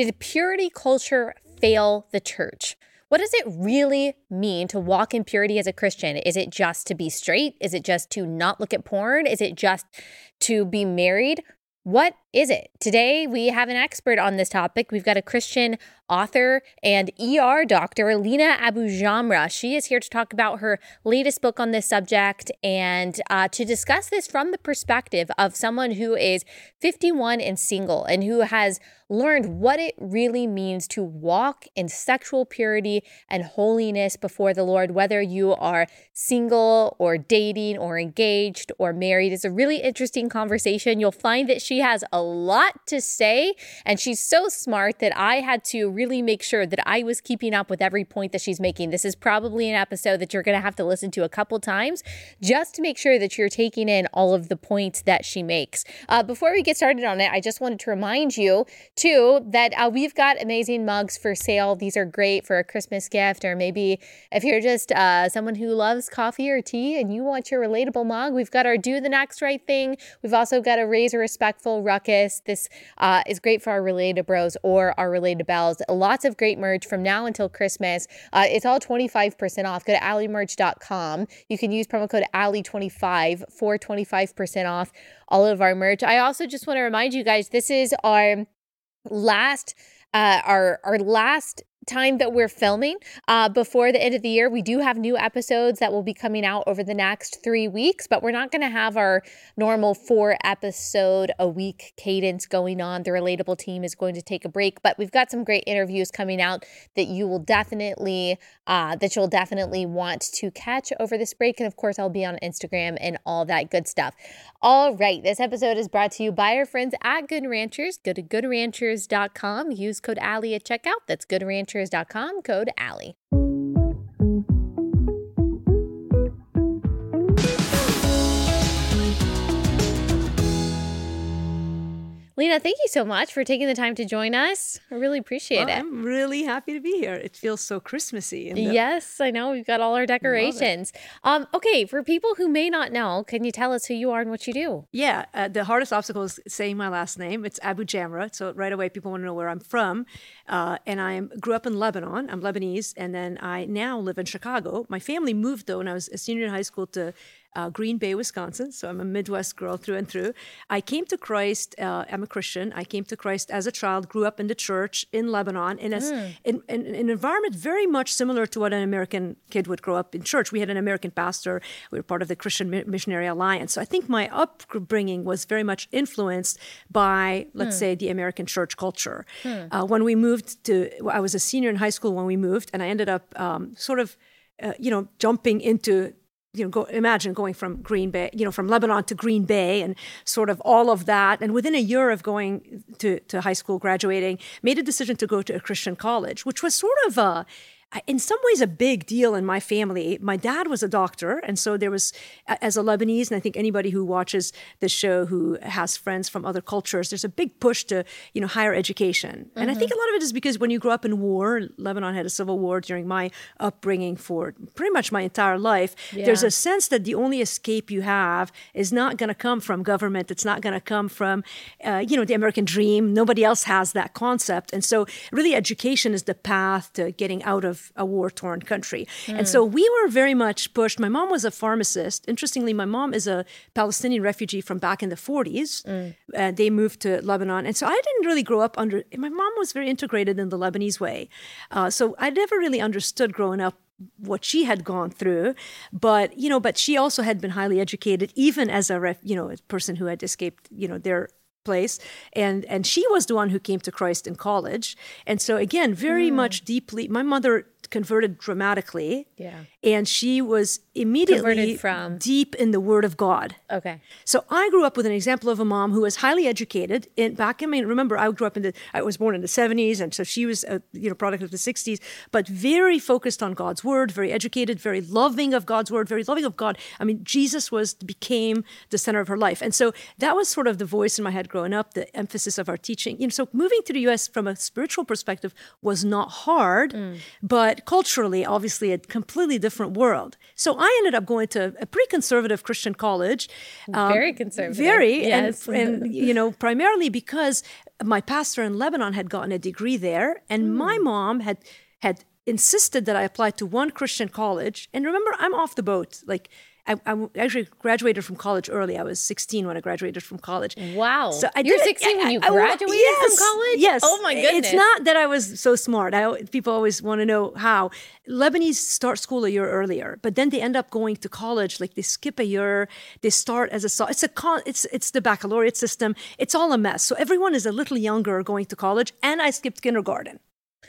Did purity culture fail the church? What does it really mean to walk in purity as a Christian? Is it just to be straight? Is it just to not look at porn? Is it just to be married? What is it? Today, we have an expert on this topic. We've got a Christian author and ER doctor, Lina AbuJamra. She is here to talk about her latest book on this subject and uh, to discuss this from the perspective of someone who is 51 and single and who has learned what it really means to walk in sexual purity and holiness before the Lord, whether you are single or dating or engaged or married. It's a really interesting conversation. You'll find that she has a lot to say, and she's so smart that I had to really make sure that I was keeping up with every point that she's making. This is probably an episode that you're going to have to listen to a couple times just to make sure that you're taking in all of the points that she makes. Uh, before we get started on it, I just wanted to remind you, too, that uh, we've got amazing mugs for sale. These are great for a Christmas gift, or maybe if you're just uh, someone who loves coffee or tea and you want your relatable mug, we've got our Do the Next Right Thing. We've also got a Raise a Respectful Ruckus. This uh, is great for our related bros or our related bells lots of great merch from now until Christmas. Uh, it's all 25% off. Go to alliemerch.com. You can use promo code allie25 for 25% off all of our merch. I also just want to remind you guys this is our last uh, our our last time that we're filming uh, before the end of the year. We do have new episodes that will be coming out over the next three weeks, but we're not going to have our normal four episode a week cadence going on. The relatable team is going to take a break, but we've got some great interviews coming out that you will definitely uh, that you'll definitely want to catch over this break. And of course, I'll be on Instagram and all that good stuff. All right, this episode is brought to you by our friends at Good Ranchers. Go to goodranchers.com. Use code Allie at checkout. That's Good Ranchers adventures.com, code Allie. Lina, thank you so much for taking the time to join us. I really appreciate well, it. I'm really happy to be here. It feels so Christmassy. The- yes, I know. We've got all our decorations. Um, okay, for people who may not know, can you tell us who you are and what you do? Yeah, uh, the hardest obstacle is saying my last name. It's AbuJamra. So right away, people want to know where I'm from. Uh, and I grew up in Lebanon. I'm Lebanese, and then I now live in Chicago. My family moved though when I was a senior in high school to uh, Green Bay, Wisconsin. So I'm a Midwest girl through and through. I came to Christ. Uh, I'm a Christian. I came to Christ as a child. Grew up in the church in Lebanon in, a, mm. in, in, in, an environment very much similar to what an American kid would grow up in church. We had an American pastor. We were part of the Christian Missionary Alliance. So I think my upbringing was very much influenced by, let's mm. say, the American church culture. Mm. Uh, when we moved to, I was a senior in high school when we moved, and I ended up um, sort of. Uh, you know, jumping into you know, go, imagine going from Green Bay, you know, from Lebanon to Green Bay and sort of all of that. And within a year of going to, to high school, graduating, made a decision to go to a Christian college, which was sort of a, in some ways a big deal in my family. My dad was a doctor, and so there was, as a Lebanese, and I think anybody who watches the show who has friends from other cultures, there's a big push to you know higher education, mm-hmm. and I think a mm-hmm. lot of it is because when you grow up in war, Lebanon had a civil war during my upbringing for pretty much my entire life. Yeah. There's a sense that the only escape you have is not going to come from government. It's not going to come from uh, you know the American dream. Nobody else has that concept, and so really education is the path to getting out of a war torn country. Mm. And so we were very much pushed. My mom was a pharmacist. Interestingly, my mom is a Palestinian refugee from back in the 40s. Mm. Uh, they moved to Lebanon. And so I didn't really grow up under, my mom was very integrated in the Lebanese way. Uh, so I never really understood growing up what she had gone through but you know but she also had been highly educated even as a ref, you know a person who had escaped you know their place and and she was the one who came to Christ in college and so again very mm. much deeply my mother converted dramatically. Yeah. And she was immediately from deep in the Word of God. Okay. So I grew up with an example of a mom who was highly educated. And back, I mean, remember, I grew up in the, I was born in the 70s, and so she was a you know product of the 60s, but very focused on God's Word, very educated, very loving of God's Word, very loving of God. I mean, Jesus was became the center of her life, and so that was sort of the voice in my head growing up, the emphasis of our teaching. You know, so moving to the U.S. from a spiritual perspective was not hard, mm. but culturally, obviously, a completely different world. So I ended up going to a pretty conservative Christian college. Um, very conservative. Very. Yes. And, and, you know, primarily because my pastor in Lebanon had gotten a degree there, and my mom had had insisted that I apply to one Christian college. And remember, I'm off the boat. Like I, I actually graduated from college early. I was 16 when I graduated from college. Wow. So I You're 16 when you graduated yes, from college? Yes. Oh my goodness. It's not that I was so smart. I, people always want to know how. Lebanese start school a year earlier, but then they end up going to college. Like they skip a year. They start as a it's a con- it's it's the baccalaureate system. It's all a mess. So everyone is a little younger going to college, and I skipped kindergarten.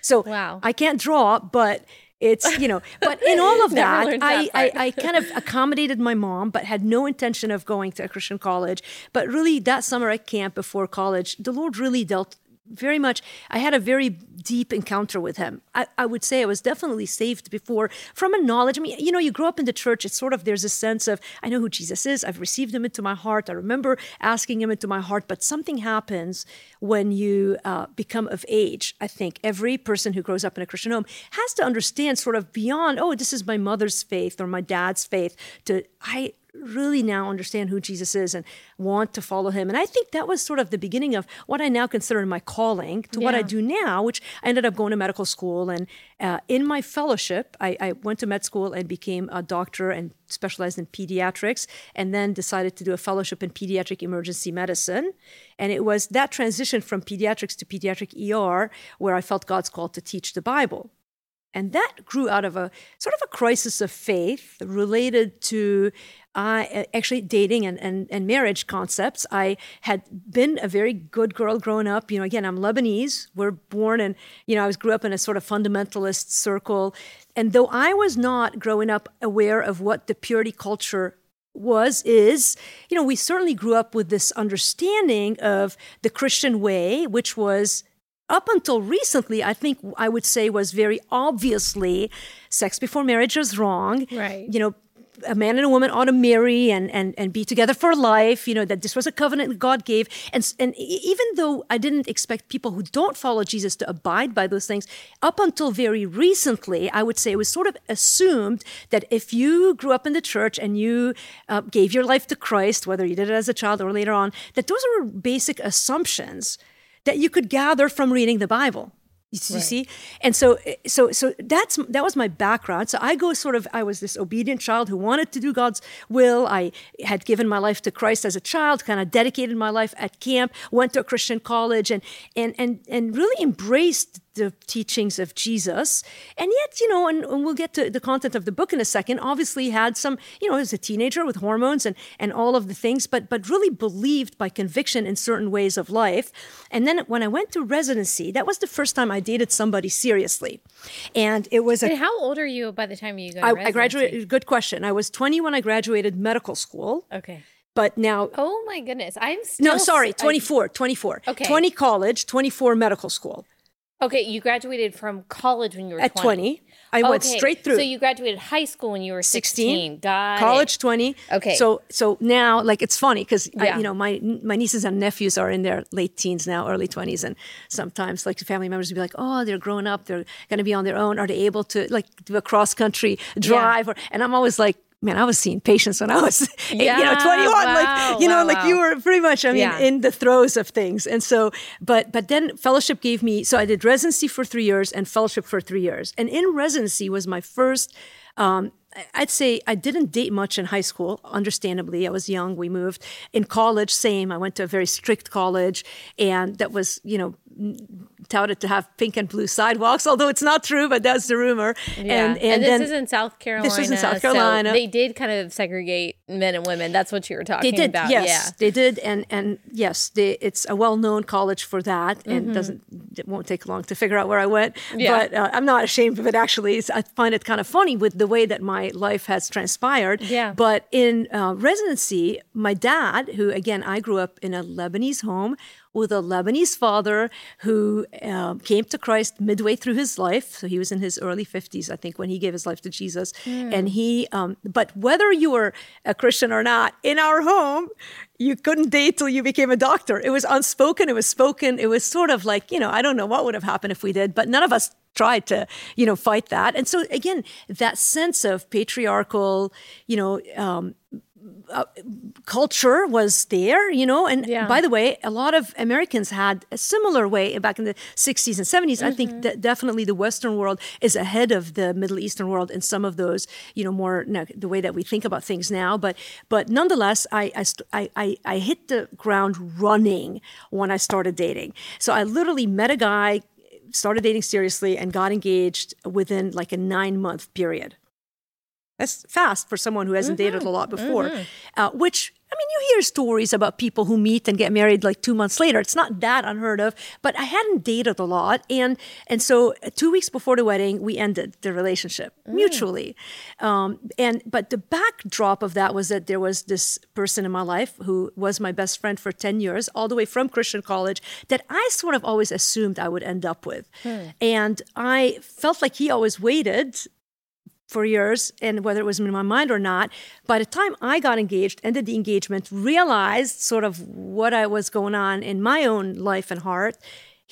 So Wow. I can't draw, but it's you know. But in all of that, I, that. I I kind of accommodated my mom, but had no intention of going to a Christian college. But really, that summer at camp before college, the Lord really dealt very much. I had a very deep encounter with Him. I, I would say I was definitely saved before from a knowledge. I mean, you know, you grow up in the church, it's sort of there's a sense of, I know who Jesus is, I've received Him into my heart, I remember asking Him into my heart, but something happens when you uh, become of age. I think every person who grows up in a Christian home has to understand sort of beyond, oh, this is my mother's faith or my dad's faith, to, I, really now understand who Jesus is and want to follow him. And I think that was sort of the beginning of what I now consider my calling to what I do now, which I ended up going to medical school. And uh, in my fellowship, I, I went to med school and became a doctor and specialized in pediatrics, and then decided to do a fellowship in pediatric emergency medicine. And it was that transition from pediatrics to pediatric ER where I felt God's call to teach the Bible. And that grew out of a sort of a crisis of faith related to uh, actually dating and, and, and marriage concepts. I had been a very good girl growing up. You know, again, I'm Lebanese. We're born and, you know, I was grew up in a sort of fundamentalist circle. And though I was not growing up aware of what the purity culture was is you know we certainly grew up with this understanding of the christian way which was up until recently, I think I would say was very obviously sex before marriage is wrong. Right. You know, a man and a woman ought to marry and, and, and be together for life, you know, that this was a covenant that God gave. And, and even though I didn't expect people who don't follow Jesus to abide by those things, up until very recently, I would say it was sort of assumed that if you grew up in the church and you uh, gave your life to Christ, whether you did it as a child or later on, that those were basic assumptions that you could gather from reading the Bible. You, you see, and so eh, so so that's that was my background. So I go sort of I was this obedient child who wanted to do God's will. I had given my life to Christ as a child, kind of dedicated my life at camp, went to a Christian college, and and and and really embraced the teachings of Jesus. And yet, you know, and, and we'll get to the content of the book in a second. Obviously, had some, you know, as a teenager with hormones and and all of the things, but but really believed by conviction in certain ways of life. And then when I went to residency, that was the first time I dated somebody seriously, and it was a And how old are you by the time you go to I, I graduated. Good question. I was 20 when I graduated medical school, Okay. but now. Oh my goodness. I'm still No, sorry, I- 24, 24. Okay. 20 college, 24 medical school. Okay, you graduated from college when you were At 20, I went straight through. So you graduated high school when you were 16. 16, Got it. college 20 Okay. so so now like it's funny because Yeah. you know my my nieces and nephews are in their late teens now early 20s and sometimes like family members would be like oh they're growing up they're going to be on their own are they able to like do a cross country drive or and i'm always like Man, I was seeing patients when I was, you know, 21. wow, like, you know, wow, like you were pretty much, I mean, Yeah. in the throes of things. And so, but but then fellowship gave me. So I did residency for three years and fellowship for three years. And in residency was my first. Um, I'd say I didn't date much in high school. Understandably, I was young. We moved in college. Same. I went to a very strict college, and that was, you know, touted to have pink and blue sidewalks. Although it's not true, but that's the rumor. Yeah. And and, this then is in South Carolina. This was in South so Carolina. they did kind of segregate men and women. That's what you were talking They did, about. yes, Yeah. they did, and and yes, they, it's a well-known college for that, and it doesn't it won't take long to figure out where I went. Mm-hmm. Yeah. But uh, I'm not ashamed of it. Actually, I find it kind of funny with the way that my life has transpired. Yeah. But in uh, residency, my dad, who again I grew up in a Lebanese home with a Lebanese father who um, came to Christ midway through his life. So he was in his early 50s, I think, when he gave his life to Jesus. And he, um, but whether you were a Christian or not, in our home, you couldn't date till you became a doctor. It was unspoken, it was spoken. It was sort of like, you know, I don't know what would have happened if we did, but none of us tried to, you know, fight that. And so again, that sense of patriarchal, you know, um, uh, culture was there, you know. And Yeah. by the way, a lot of Americans had a similar way back in the 60s and 70s. I Mm-hmm. think that definitely the Western world is ahead of the Middle Eastern world in some of those, you know, more no, the way that we think about things now. But but nonetheless, I I, st- I I I hit the ground running when I started dating. So I literally met a guy, started dating seriously, and got engaged within like a nine month period. That's fast for someone who hasn't dated a lot before. Uh, which I mean, you hear stories about people who meet and get married like two months later. It's not that unheard of, but I hadn't dated a lot, and and so uh, two weeks before the wedding, we ended the relationship mutually. Um, and but the backdrop of that was that there was this person in my life who was my best friend for ten years, all the way from Christian college, that I sort of always assumed I would end up with, and I felt like he always waited for years and whether it was in my mind or not by the time i got engaged ended the engagement realized sort of what i was going on in my own life and heart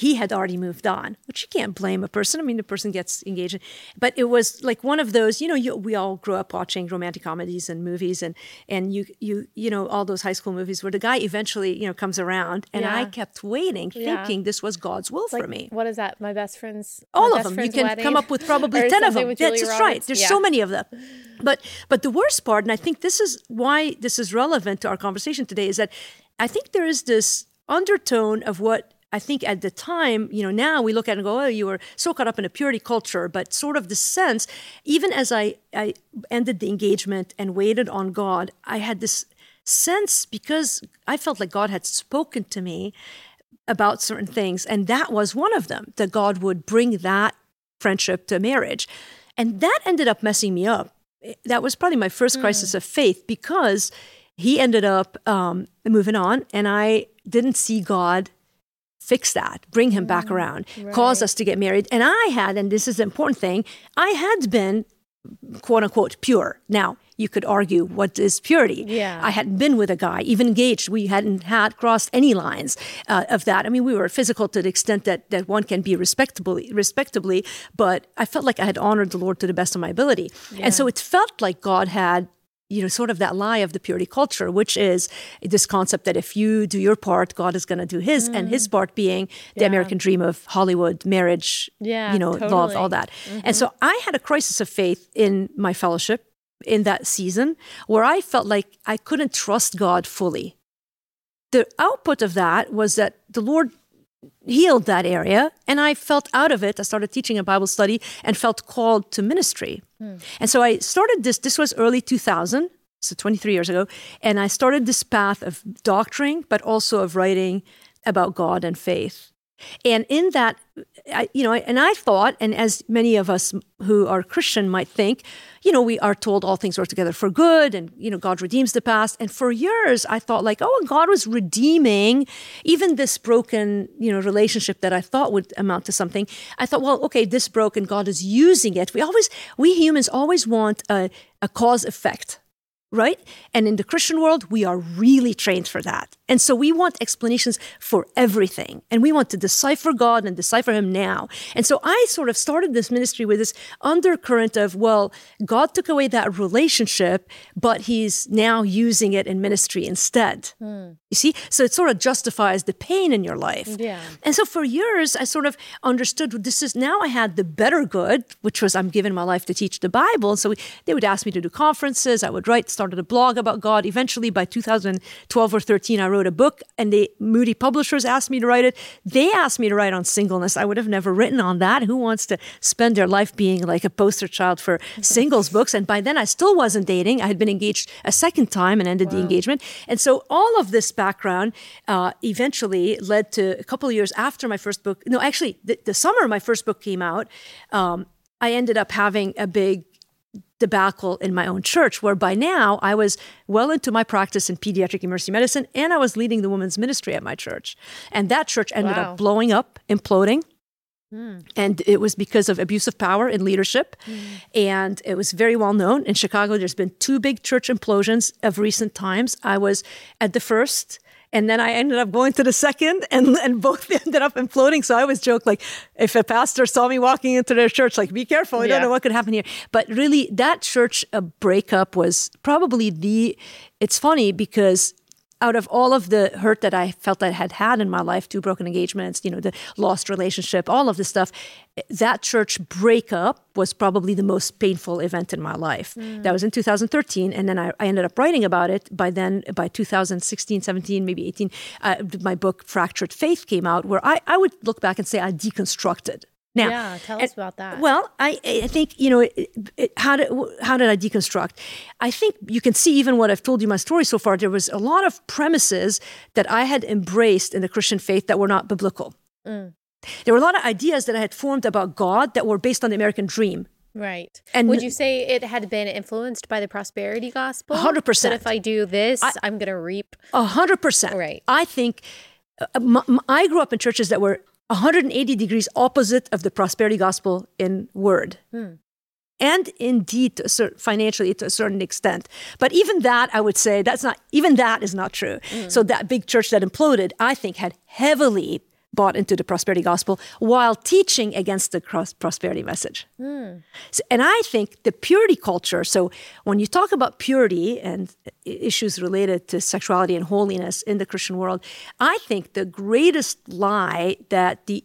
he had already moved on which you can't blame a person i mean the person gets engaged but it was like one of those you know you, we all grew up watching romantic comedies and movies and and you you you know all those high school movies where the guy eventually you know comes around and i kept waiting Yeah. thinking this was god's will for me What is that? My best friend's. all my of them. You can wedding? come up with probably ten of them. That's just right. There's Yeah. so many of them. But but the worst part, and I think this is why this is relevant to our conversation today, is that I think there is this undertone of what I think at the time, you know, now we look at it and go, oh, you were so caught up in a purity culture, but sort of the sense, even as I, I ended the engagement and waited on God, I had this sense because I felt like God had spoken to me about certain things. And that was one of them, that God would bring that friendship to marriage. And that ended up messing me up. That was probably my first crisis of faith because he ended up um, moving on, and I didn't see God fix that, bring him back around, cause us to get married. And I had, and this is the important thing, I had been quote unquote pure. Now, you could argue what is purity. Yeah. I hadn't been with a guy, even engaged. We hadn't had crossed any lines uh, of that. I mean, we were physical to the extent that that one can be respectably, respectably. But I felt like I had honored the Lord to the best of my ability, and so it felt like God had. You know, sort of that lie of the purity culture, which is this concept that if you do your part, God is going to do His, and His mm. part being the American dream of Hollywood, marriage, Yeah, you know, love, all that. And so mm-hmm. I had a crisis of faith in my fellowship in that season where I felt like I couldn't trust God fully. The output of that was that the Lord healed that area and I felt out of it. I started teaching a Bible study and felt called to ministry. Hmm. And so I started this, this was early 2000, so 23 years ago, and I started this path of doctoring, but also of writing about God and faith. And in that, I, you know, and I thought, and as many of us who are Christian might think, you know, we are told all things work together for good, and you know, God redeems the past. And for years, I thought like, oh, God was redeeming even this broken, you know, relationship that I thought would amount to something. I thought, well, okay, this broken, God is using it. We always, we humans always want a, a cause effect right? And in the Christian world, we are really trained for that. And so we want explanations for everything. And we want to decipher God and decipher Him now. And so I sort of started this ministry with this undercurrent of, well, God took away that relationship, but He's now using it in ministry instead. Hmm. You see? So it sort of justifies the pain in your life. Yeah. And so for years, I sort of understood this is now I had the better good, which was I'm giving my life to teach the Bible. And so we, they would ask me to do conferences. I would write, started a blog about God. Eventually, by 2012 or 13, I wrote a book, and the Moody publishers asked me to write it. They asked me to write on singleness. I would have never written on that. Who wants to spend their life being like a poster child for singles books? And by then, I still wasn't dating. I had been engaged a second time and ended the engagement. And so all of this background uh, eventually led to a couple of years after my first book. No, actually, the, the summer my first book came out, um, I ended up having a big debacle in my own church, where by now I was well into my practice in pediatric emergency medicine and I was leading the women's ministry at my church. And that church ended Wow. up blowing up, imploding. Hmm. And it was because of abuse of power in leadership. Hmm. And it was very well known. In Chicago, there's been two big church implosions of recent times. I was at the first, And then I ended up going to the second, and, and both ended up imploding. So I always joke, like, if a pastor saw me walking into their church, like, be careful, I yeah. don't know what could happen here. But really, that church uh, breakup was probably the, it's funny because out of all of the hurt that I felt I had had in my life, two broken engagements, you know, the lost relationship, all of this stuff, that church breakup was probably the most painful event in my life. Mm. That was in 2013. And then I, I, ended up writing about it. By then, by 2016, 17, maybe 18, uh, my book, Fractured Faith, came out, where I, I would look back and say I deconstructed now, yeah, tell us about that. Well, I, I think you know it, it, how did how did I deconstruct? I think you can see even what I've told you my story so far. There was a lot of premises that I had embraced in the Christian faith that were not biblical. Mm. There were a lot of ideas that I had formed about God that were based on the American dream. Right. And would you say it had been influenced by the prosperity gospel? hundred percent. That if I do this, I, am going to reap. hundred percent. Right. I think. Uh, I grew up in churches that were 180 degrees opposite of the prosperity gospel in word. Hmm. And indeed, to certain, financially to a certain extent. But even that, I would say, that's not, even that is not true. Mm. So that big church that imploded, I think, had heavily bought into the prosperity gospel while teaching against the prosperity message. Mm. So, and I think the purity culture, so when you talk about purity and issues related to sexuality and holiness in the Christian world, I think the greatest lie that the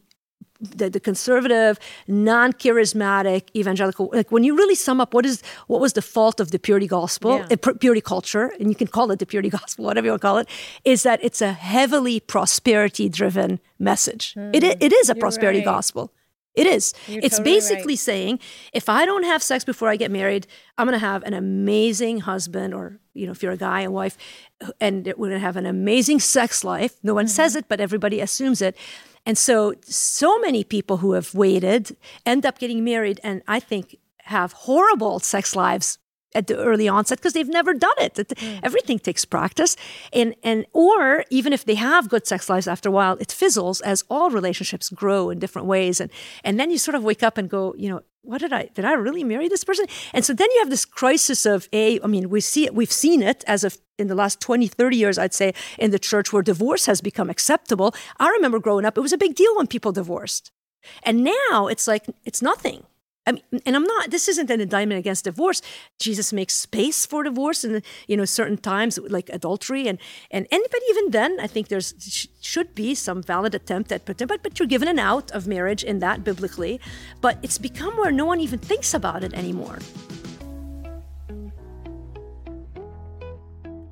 the, the conservative, non-charismatic evangelical, like when you really sum up what is what was the fault of the purity gospel, yeah. uh, purity culture, and you can call it the purity gospel, whatever you want to call it, is that it's a heavily prosperity-driven message. Mm. It, it is a You're prosperity right. gospel. It is. You're it's totally basically right. saying if I don't have sex before I get married, I'm going to have an amazing husband, or you know, if you're a guy and wife, and we're going to have an amazing sex life. No one mm-hmm. says it, but everybody assumes it. And so, so many people who have waited end up getting married and I think have horrible sex lives at the early onset because they've never done it. Mm. Everything takes practice, and and or even if they have good sex lives after a while, it fizzles as all relationships grow in different ways, and and then you sort of wake up and go, you know, what did I did I really marry this person? And so then you have this crisis of a I mean we see it we've seen it as of in the last 20 30 years I'd say in the church where divorce has become acceptable. I remember growing up it was a big deal when people divorced. And now it's like it's nothing. I mean, and I'm not. This isn't an indictment against divorce. Jesus makes space for divorce, and you know, certain times like adultery, and and anybody even then, I think there's should be some valid attempt at but but you're given an out of marriage in that biblically, but it's become where no one even thinks about it anymore.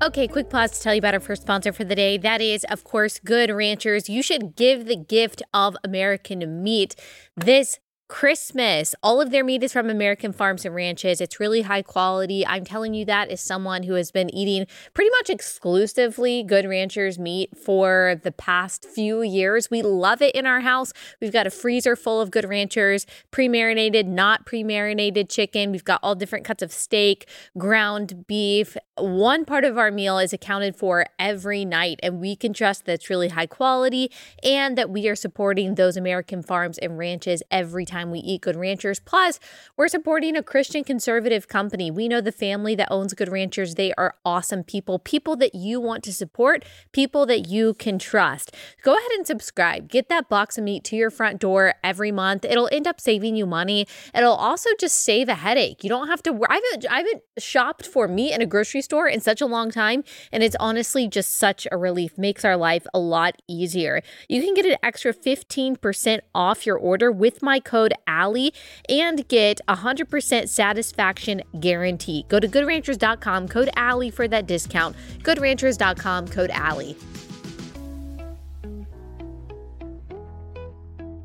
Okay, quick pause to tell you about our first sponsor for the day. That is, of course, Good Ranchers. You should give the gift of American meat this Christmas. All of their meat is from American farms and ranches. It's really high quality. I'm telling you that as someone who has been eating pretty much exclusively Good Ranchers meat for the past few years. We love it in our house. We've got a freezer full of Good Ranchers, pre marinated, not pre marinated chicken. We've got all different cuts of steak, ground beef. One part of our meal is accounted for every night, and we can trust that it's really high quality and that we are supporting those American farms and ranches every time time we eat Good Ranchers. Plus, we're supporting a Christian conservative company. We know the family that owns Good Ranchers. They are awesome people, people that you want to support, people that you can trust. Go ahead and subscribe. Get that box of meat to your front door every month. It'll end up saving you money. It'll also just save a headache. You don't have to. I haven't, I haven't shopped for meat in a grocery store in such a long time, and it's honestly just such a relief. Makes our life a lot easier. You can get an extra 15% off your order with my code Allie and get 100% satisfaction guarantee. Go to goodranchers.com, code Allie for that discount. Goodranchers.com, code Allie.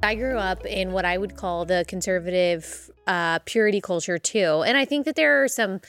I grew up in what I would call the conservative uh, purity culture too. And I think that there are some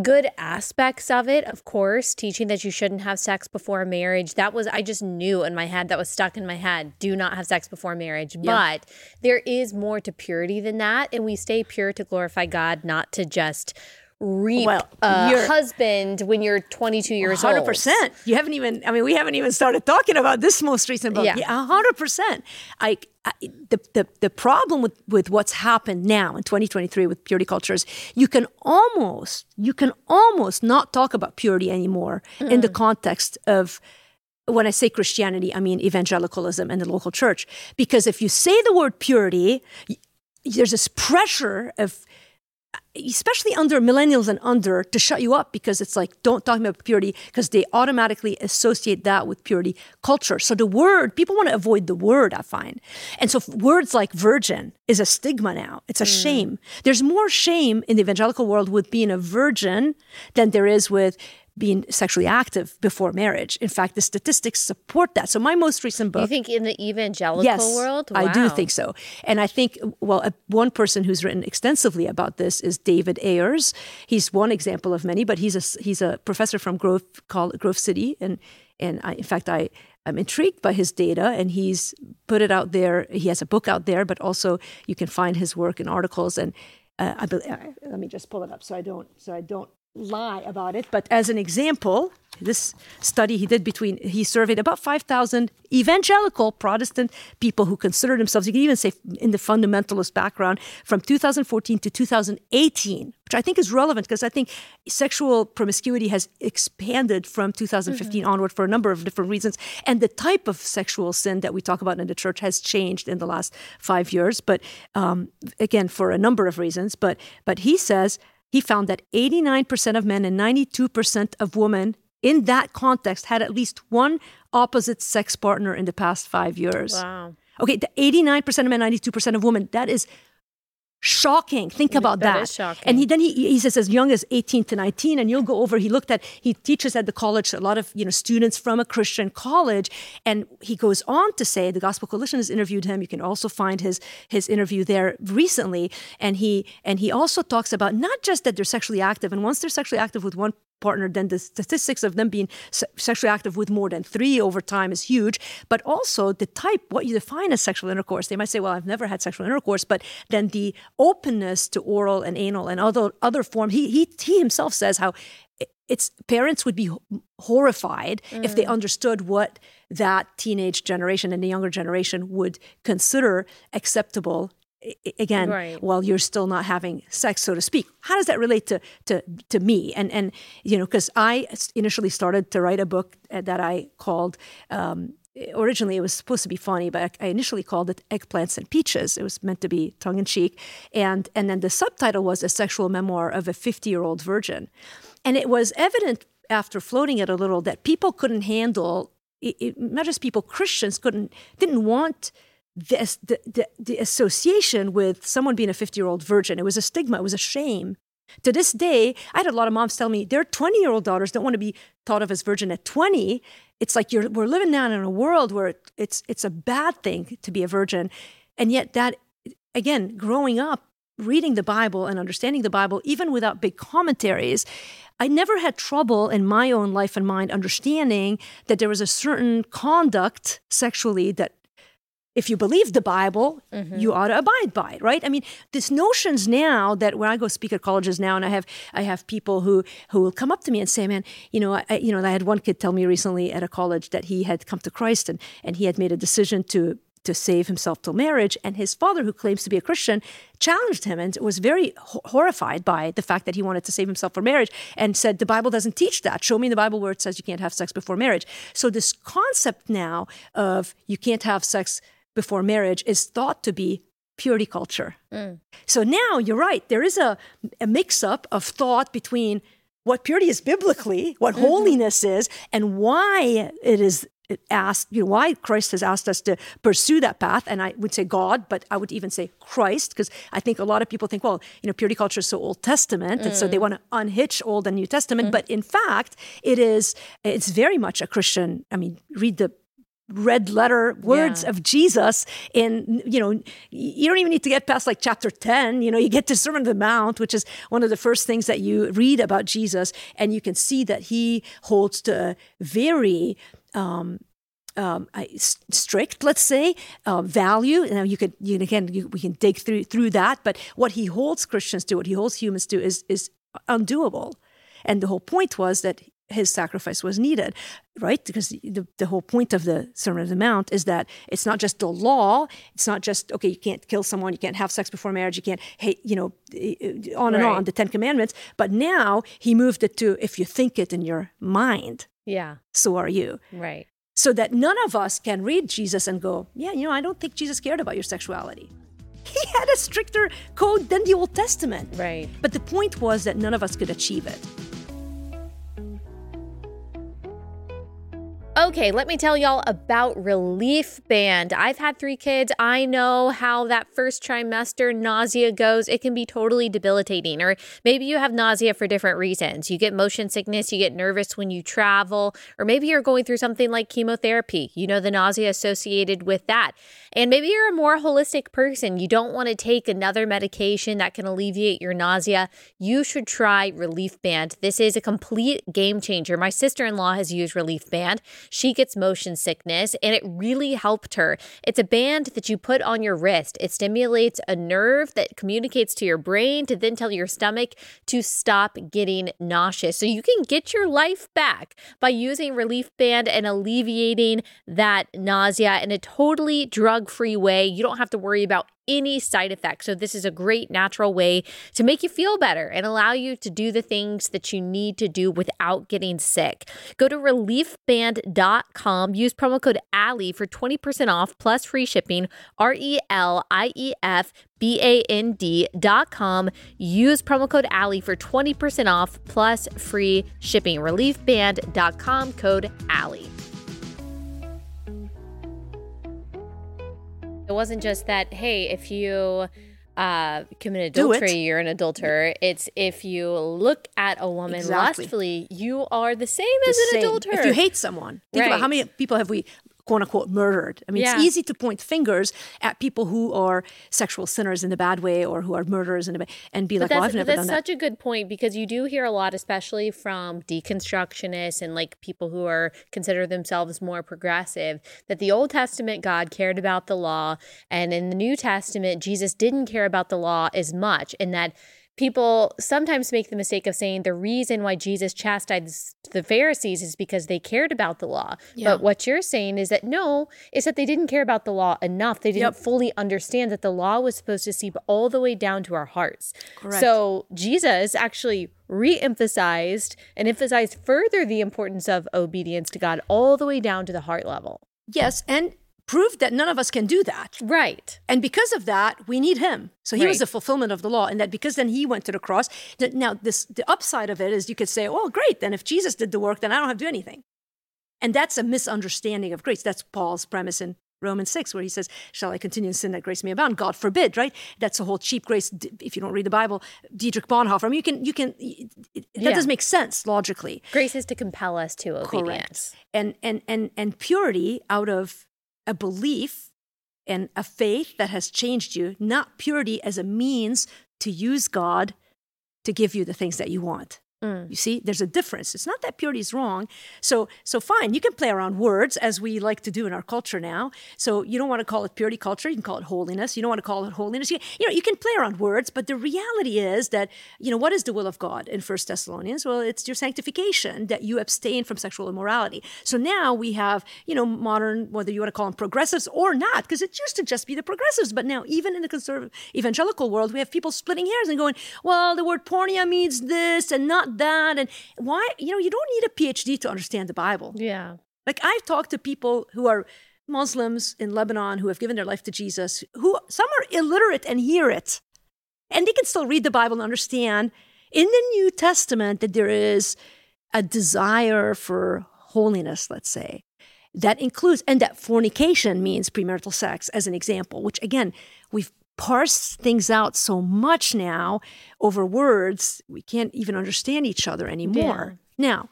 good aspects of it, of course, teaching that you shouldn't have sex before marriage. That was, I just knew in my head, that was stuck in my head. Do not have sex before marriage. Yeah. But there is more to purity than that. And we stay pure to glorify God, not to just reap well, a husband when you're 22 years 100%. old. 100%. You haven't even, I mean, we haven't even started talking about this most recent book. Yeah. yeah 100%. I, I, the, the, the problem with, with what's happened now in 2023 with purity cultures, you can almost, you can almost not talk about purity anymore mm. in the context of when I say Christianity, I mean evangelicalism and the local church. Because if you say the word purity, there's this pressure of especially under millennials and under to shut you up because it's like don't talk about purity because they automatically associate that with purity culture. So the word people want to avoid the word i find. And so words like virgin is a stigma now. It's a mm. shame. There's more shame in the evangelical world with being a virgin than there is with being sexually active before marriage. In fact, the statistics support that. So my most recent book. You think in the evangelical yes, world? Wow. I do think so. And I think, well, one person who's written extensively about this is David Ayers. He's one example of many, but he's a he's a professor from Grove called Grove City, and and I, in fact I. I'm intrigued by his data, and he's put it out there. He has a book out there, but also you can find his work in articles. And uh, I, uh, let me just pull it up so I don't so I don't lie about it, but as an example, this study he did between he surveyed about 5,000 evangelical Protestant people who consider themselves, you can even say in the fundamentalist background, from 2014 to 2018, which I think is relevant because I think sexual promiscuity has expanded from 2015 mm-hmm. onward for a number of different reasons. And the type of sexual sin that we talk about in the church has changed in the last five years, but um, again, for a number of reasons. But, but he says, he found that 89% of men and 92% of women in that context had at least one opposite sex partner in the past five years. Wow. Okay, the 89% of men, 92% of women, that is shocking. Think about that. shocking. And he, then he, he says as young as 18 to 19, and you'll go over, he looked at, he teaches at the college, a lot of, you know, students from a Christian college. And he goes on to say, the Gospel Coalition has interviewed him. You can also find his, his interview there recently. And he, and he also talks about not just that they're sexually active, and once they're sexually active with one partner, then the statistics of them being sexually active with more than three over time is huge. But also the type, what you define as sexual intercourse. They might say, well, I've never had sexual intercourse, but then the openness to oral and anal and other other form. He he he himself says how it's parents would be horrified mm. if they mm. understood what that teenage generation and the younger generation would consider acceptable again right. while you're still not having sex so to speak. How does that relate to to to me? And and you know because i initially started to write a book uh, that i called um, originally it was supposed to be funny but i initially called it eggplants and peaches. It was meant to be tongue-in-cheek. And and then the subtitle was a sexual memoir of a 50 year old virgin. And it was evident after floating it a little that people couldn't handle it, it, not just people christians couldn't didn't want this, the, the, the association with someone being a 50 year old virgin. It was a stigma, it was a shame. To this day, I had a lot of moms tell me their 20 year old daughters don't want to be thought of as virgin at 20. It's like you're, we're living now in a world where it's, it's a bad thing to be a virgin. And yet, that, again, growing up, reading the Bible and understanding the Bible, even without big commentaries, I never had trouble in my own life and mind understanding that there was a certain conduct sexually that if you believe the Bible, mm-hmm. you ought to abide by it, right? I mean, this notions now that when I go speak at colleges now, and I have I have people who who will come up to me and say, "Man, you know, I, you know," I had one kid tell me recently at a college that he had come to Christ and and he had made a decision to to save himself till marriage, and his father, who claims to be a Christian, challenged him and was very ho- horrified by the fact that he wanted to save himself for marriage, and said, "The Bible doesn't teach that. Show me in the Bible where it says you can't have sex before marriage." So this concept now of you can't have sex before marriage is thought to be purity culture. Mm. So now you're right, there is a, a mix up of thought between what purity is biblically, what mm-hmm. holiness is, and why it is asked, you know, why Christ has asked us to pursue that path. And I would say God, but I would even say Christ, because I think a lot of people think, well, you know, purity culture is so Old Testament, mm. and so they mm. want to unhitch Old and New Testament. Mm. But in fact, it is, it's very much a Christian. I mean, read the red letter words yeah. of Jesus in you know you don't even need to get past like chapter 10 you know you get to Sermon on the Mount which is one of the first things that you read about Jesus and you can see that he holds to very um, um, strict, let's say, uh, value. Now you could, you again, you, we can dig through through that. But what he holds Christians to, what he holds humans to, is is undoable. And the whole point was that his sacrifice was needed, right? Because the, the whole point of the Sermon on the Mount is that it's not just the law. It's not just, okay, you can't kill someone, you can't have sex before marriage, you can't hate, you know, eh, on and right. on, the Ten Commandments. But now he moved it to if you think it in your mind. Yeah. So are you. Right. so that none of us can read Jesus and go, yeah, you know, I don't think Jesus cared about your sexuality. He had a stricter code than the Old Testament. Right. But the point was that none of us could achieve it. Okay, let me tell y'all about Reliefband. I've had three kids. I know how that first trimester nausea goes. It can be totally debilitating, or maybe you have nausea for different reasons. You get motion sickness, you get nervous when you travel, or maybe you're going through something like chemotherapy. You know, the nausea associated with that. And maybe you're a more holistic person. You don't want to take another medication that can alleviate your nausea. You should try Reliefband. This is a complete game changer. My sister in law has used Reliefband. She gets motion sickness and it really helped her. It's a band that you put on your wrist. It stimulates a nerve that communicates to your brain to then tell your stomach to stop getting nauseous. So you can get your life back by using Reliefband and alleviating that nausea in a totally drug free way. You don't have to worry about any side effects. So, this is a great natural way to make you feel better and allow you to do the things that you need to do without getting sick. Go to reliefband.com, use promo code ALLIE for 20% off plus free shipping. R E L I E F B A N D.com. Use promo code ALLIE for 20% off plus free shipping. Reliefband.com, code ALLIE. It wasn't just that, hey, if you uh, commit adultery, you're an adulterer. It's if you look at a woman exactly. lustfully, you are the same the as an same. adulterer. If you hate someone, think right. about how many people have we quote unquote murdered. I mean, yeah. it's easy to point fingers at people who are sexual sinners in the bad way or who are murderers in a, and be but like, well, I've never that's done that. That's such a good point because you do hear a lot, especially from deconstructionists and like people who are consider themselves more progressive, that the Old Testament God cared about the law, and in the New Testament Jesus didn't care about the law as much, and that people sometimes make the mistake of saying the reason why Jesus chastised the Pharisees is because they cared about the law. Yeah. But what you're saying is that no, is that they didn't care about the law enough. They didn't yep. fully understand that the law was supposed to seep all the way down to our hearts. Correct. So Jesus actually re-emphasized and emphasized further the importance of obedience to God all the way down to the heart level. Yes, and proved that none of us can do that. Right. And because of that, we need him. So he right. was the fulfillment of the law. And that because then he went to the cross. Now, this the upside of it is you could say, oh, great, then if Jesus did the work, then I don't have to do anything. And that's a misunderstanding of grace. That's Paul's premise in Romans 6, where he says, Shall I continue in sin that grace may abound? God forbid, right? That's a whole cheap grace. If you don't read the Bible, Dietrich Bonhoeffer, I mean, you can, you can, that yeah. doesn't make sense logically. Grace is to compel us to obedience. Correct. And, and, and, and purity out of a belief and a faith that has changed you, not purity as a means to use God to give you the things that you want. Mm. You see, there's a difference. It's not that purity is wrong. So, so fine, you can play around words as we like to do in our culture now. So you don't want to call it purity culture. You can call it holiness. You don't want to call it holiness. You, you know, you can play around words, but the reality is that you know what is the will of God in First Thessalonians? Well, it's your sanctification that you abstain from sexual immorality. So now we have you know modern, whether you want to call them progressives or not, because it used to just be the progressives, but now even in the conservative evangelical world, we have people splitting hairs and going, well, the word porneia means this and not that. And why, you know, you don't need a PhD to understand the Bible. Yeah. Like I've talked to people who are Muslims in Lebanon who have given their life to Jesus, who some are illiterate and hear it. And they can still read the Bible and understand in the New Testament that there is a desire for holiness, let's say, that includes, and that fornication means premarital sex, as an example, which again, we've parse things out so much now over words, we can't even understand each other anymore. Yeah. Now,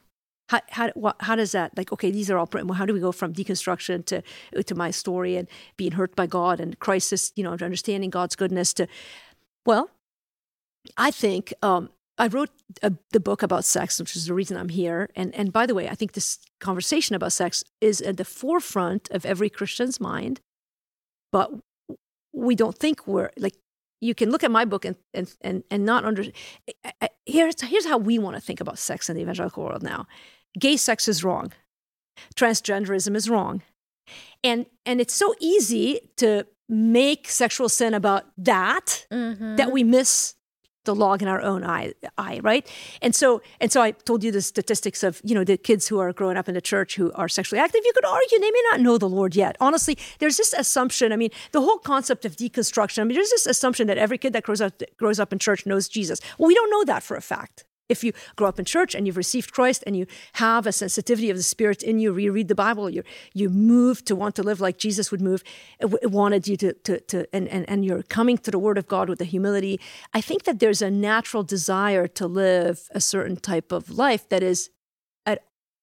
how, how, how does that like okay these are all how do we go from deconstruction to to my story and being hurt by god and crisis you know understanding god's goodness to well i think um, i wrote a, the book about sex which is the reason i'm here and and by the way i think this conversation about sex is at the forefront of every christian's mind but we don't think we're like you can look at my book and and and, and not under here's here's how we want to think about sex in the evangelical world now. Gay sex is wrong. Transgenderism is wrong. And and it's so easy to make sexual sin about that mm-hmm. that we miss the log in our own eye, eye, right? And so, and so I told you the statistics of, you know, the kids who are growing up in the church who are sexually active. You could argue they may not know the Lord yet. Honestly, there's this assumption. I mean, the whole concept of deconstruction. I mean, there's this assumption that every kid that grows up grows up in church knows Jesus. Well, we don't know that for a fact if you grow up in church and you've received Christ and you have a sensitivity of the Spirit in you, you read the Bible, you you move to want to live like Jesus would move, wanted you to to, to and, and and you're coming to the Word of God with the humility. I think that there's a natural desire to live a certain type of life that is at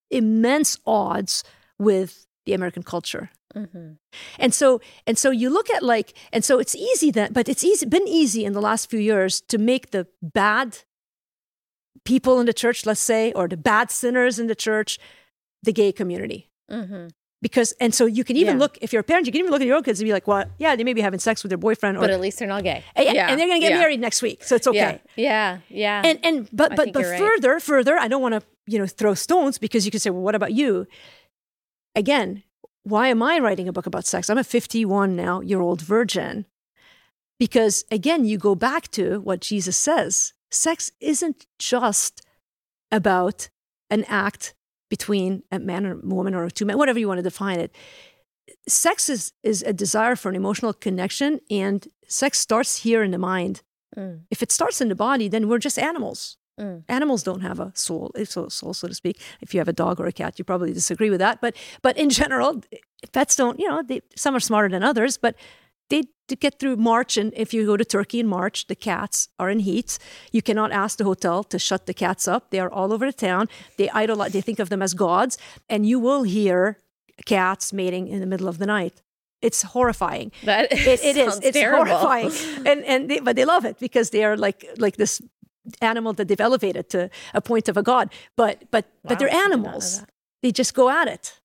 immense odds with the American culture. Mm-hmm. And so and so you look at like and so it's easy that but it's easy been easy in the last few years to make the bad people in the church, let's say, or the bad sinners in the church, the gay community. Mm-hmm. Because, and so you can even yeah. look, if you're a parent, you can even look at your own kids and be like, well, yeah, they may be having sex with their boyfriend. Or, but at least they're not gay. And, yeah. and they're going to get yeah. married next week. So it's okay. Yeah. Yeah. And, and, but, but, but further, right. further, I don't want to, you know, throw stones because you can say, well, what about you? Again, why am I writing a book about sex? I'm a 51 now year old virgin. Because again, you go back to what Jesus says sex isn't just about an act between a man or woman or two men, whatever you want to define it. Sex is, is a desire for an emotional connection, and sex starts here in the mind. Mm. If it starts in the body, then we're just animals. Mm. Animals don't have a soul, soul, soul, so to speak. If you have a dog or a cat, you probably disagree with that. But but in general, pets don't. You know, they, some are smarter than others, but they to get through March, and if you go to Turkey in March, the cats are in heat. You cannot ask the hotel to shut the cats up. They are all over the town. They idolize. They think of them as gods, and you will hear cats mating in the middle of the night. It's horrifying. That it, it is. It's terrible. horrifying, and and they, but they love it because they are like like this animal that they've elevated to a point of a god. But but wow, but they're animals. They just go at it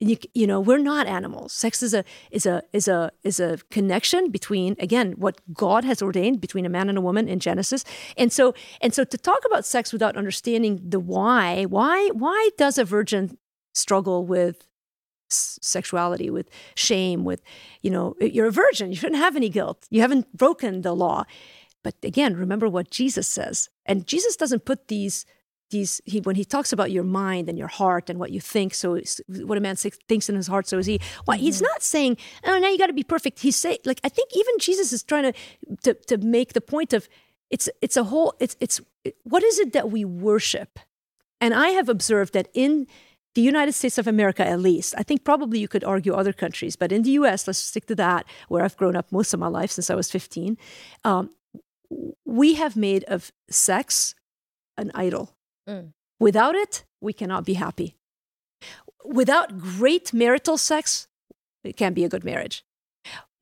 you, you know we're not animals. Sex is a is a is a is a connection between again what god has ordained between a man and a woman in genesis. And so and so to talk about sex without understanding the why why why does a virgin struggle with sexuality with shame with you know you're a virgin you shouldn't have any guilt you haven't broken the law. But again remember what jesus says. And jesus doesn't put these these he when he talks about your mind and your heart and what you think so what a man thinks in his heart so is he. Well mm-hmm. he's not saying oh now you got to be perfect. He's saying like i think even jesus is trying to, to to make the point of it's it's a whole it's it's what is it that we worship? And i have observed that in the united states of america at least i think probably you could argue other countries but in the us let's stick to that where i've grown up most of my life since i was 15 um, we have made of sex an idol Mm. Without it, we cannot be happy. Without great marital sex, it can't be a good marriage.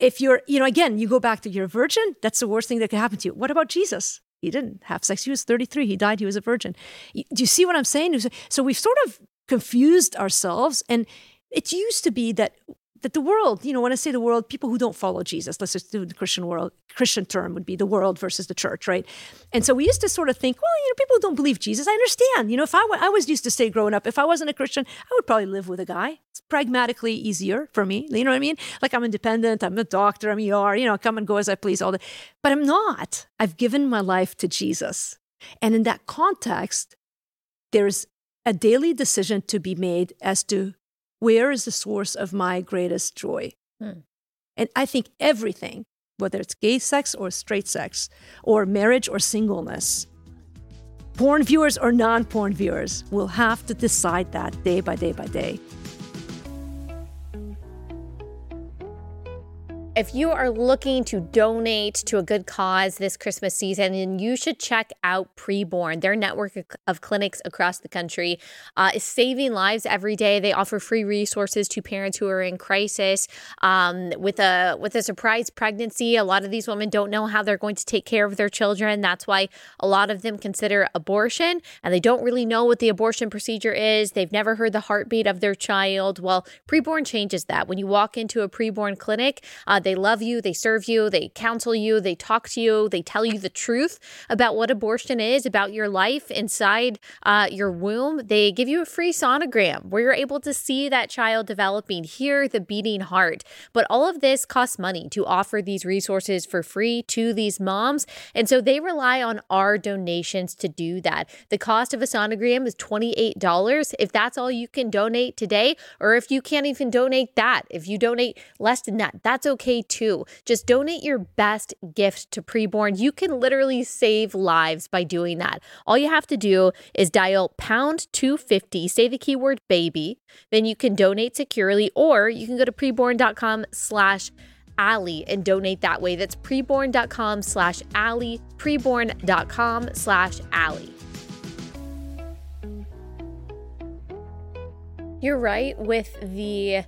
If you're, you know, again, you go back to you're a virgin, that's the worst thing that could happen to you. What about Jesus? He didn't have sex. He was 33. He died. He was a virgin. Do you see what I'm saying? So we've sort of confused ourselves. And it used to be that that the world, you know, when I say the world, people who don't follow Jesus, let's just do the Christian world, Christian term would be the world versus the church, right? And so we used to sort of think, well, you know, people don't believe Jesus, I understand. You know, if I, I was used to say growing up, if I wasn't a Christian, I would probably live with a guy. It's pragmatically easier for me. You know what I mean? Like I'm independent, I'm a doctor, I'm ER, you know, come and go as I please all the, but I'm not. I've given my life to Jesus. And in that context, there's a daily decision to be made as to where is the source of my greatest joy? Hmm. And I think everything, whether it's gay sex or straight sex, or marriage or singleness, porn viewers or non porn viewers will have to decide that day by day by day. If you are looking to donate to a good cause this Christmas season, then you should check out Preborn. Their network of clinics across the country uh, is saving lives every day. They offer free resources to parents who are in crisis um, with a with a surprise pregnancy. A lot of these women don't know how they're going to take care of their children. That's why a lot of them consider abortion, and they don't really know what the abortion procedure is. They've never heard the heartbeat of their child. Well, Preborn changes that. When you walk into a preborn clinic, uh, they love you, they serve you, they counsel you, they talk to you, they tell you the truth about what abortion is, about your life inside uh, your womb. They give you a free sonogram where you're able to see that child developing, hear the beating heart. But all of this costs money to offer these resources for free to these moms. And so they rely on our donations to do that. The cost of a sonogram is $28. If that's all you can donate today, or if you can't even donate that, if you donate less than that, that's too. Just donate your best gift to preborn. You can literally save lives by doing that. All you have to do is dial pound 250, say the keyword baby, then you can donate securely, or you can go to preborn.com slash Allie and donate that way. That's preborn.com slash Allie, preborn.com slash Allie. You're right with the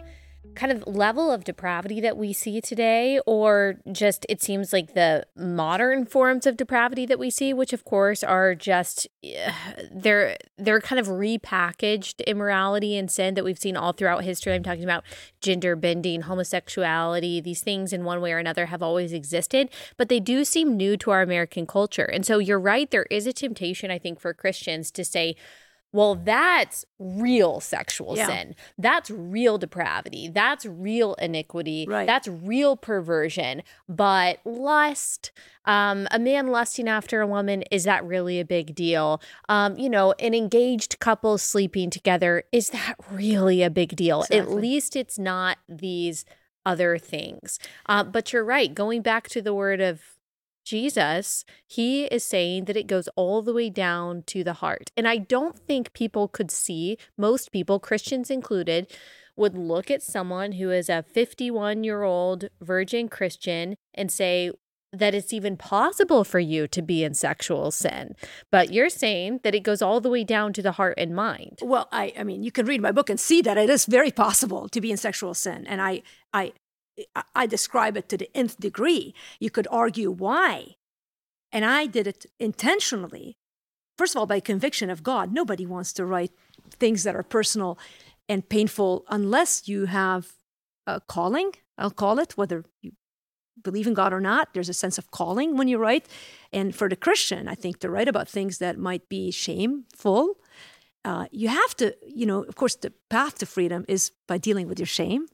kind of level of depravity that we see today, or just it seems like the modern forms of depravity that we see, which of course are just they're they're kind of repackaged immorality and sin that we've seen all throughout history. I'm talking about gender bending, homosexuality, these things in one way or another have always existed, but they do seem new to our American culture. And so you're right, there is a temptation, I think, for Christians to say, well, that's real sexual yeah. sin. That's real depravity. That's real iniquity. Right. That's real perversion. But lust, um, a man lusting after a woman, is that really a big deal? Um, you know, an engaged couple sleeping together, is that really a big deal? Exactly. At least it's not these other things. Uh, but you're right. Going back to the word of Jesus, he is saying that it goes all the way down to the heart. And I don't think people could see, most people, Christians included, would look at someone who is a 51 year old virgin Christian and say, that it's even possible for you to be in sexual sin. But you're saying that it goes all the way down to the heart and mind. Well, I, I mean, you can read my book and see that it is very possible to be in sexual sin. And I, I, I describe it to the nth degree. You could argue why. And I did it intentionally. First of all, by conviction of God. Nobody wants to write things that are personal and painful unless you have a calling, I'll call it, whether you believe in God or not. There's a sense of calling when you write. And for the Christian, I think to write about things that might be shameful, uh, you have to, you know, of course, the path to freedom is by dealing with your shame.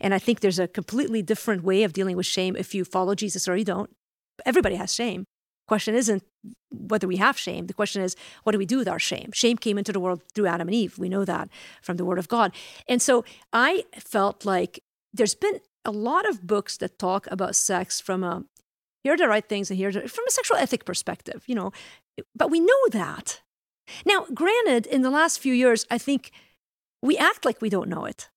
And I think there's a completely different way of dealing with shame if you follow Jesus or you don't. Everybody has shame. Question isn't whether we have shame. The question is, what do we do with our shame? Shame came into the world through Adam and Eve. We know that from the Word of God. And so I felt like there's been a lot of books that talk about sex from a here are the right things and here from a sexual ethic perspective, you know. But we know that. Now, granted, in the last few years, I think we act like we don't know it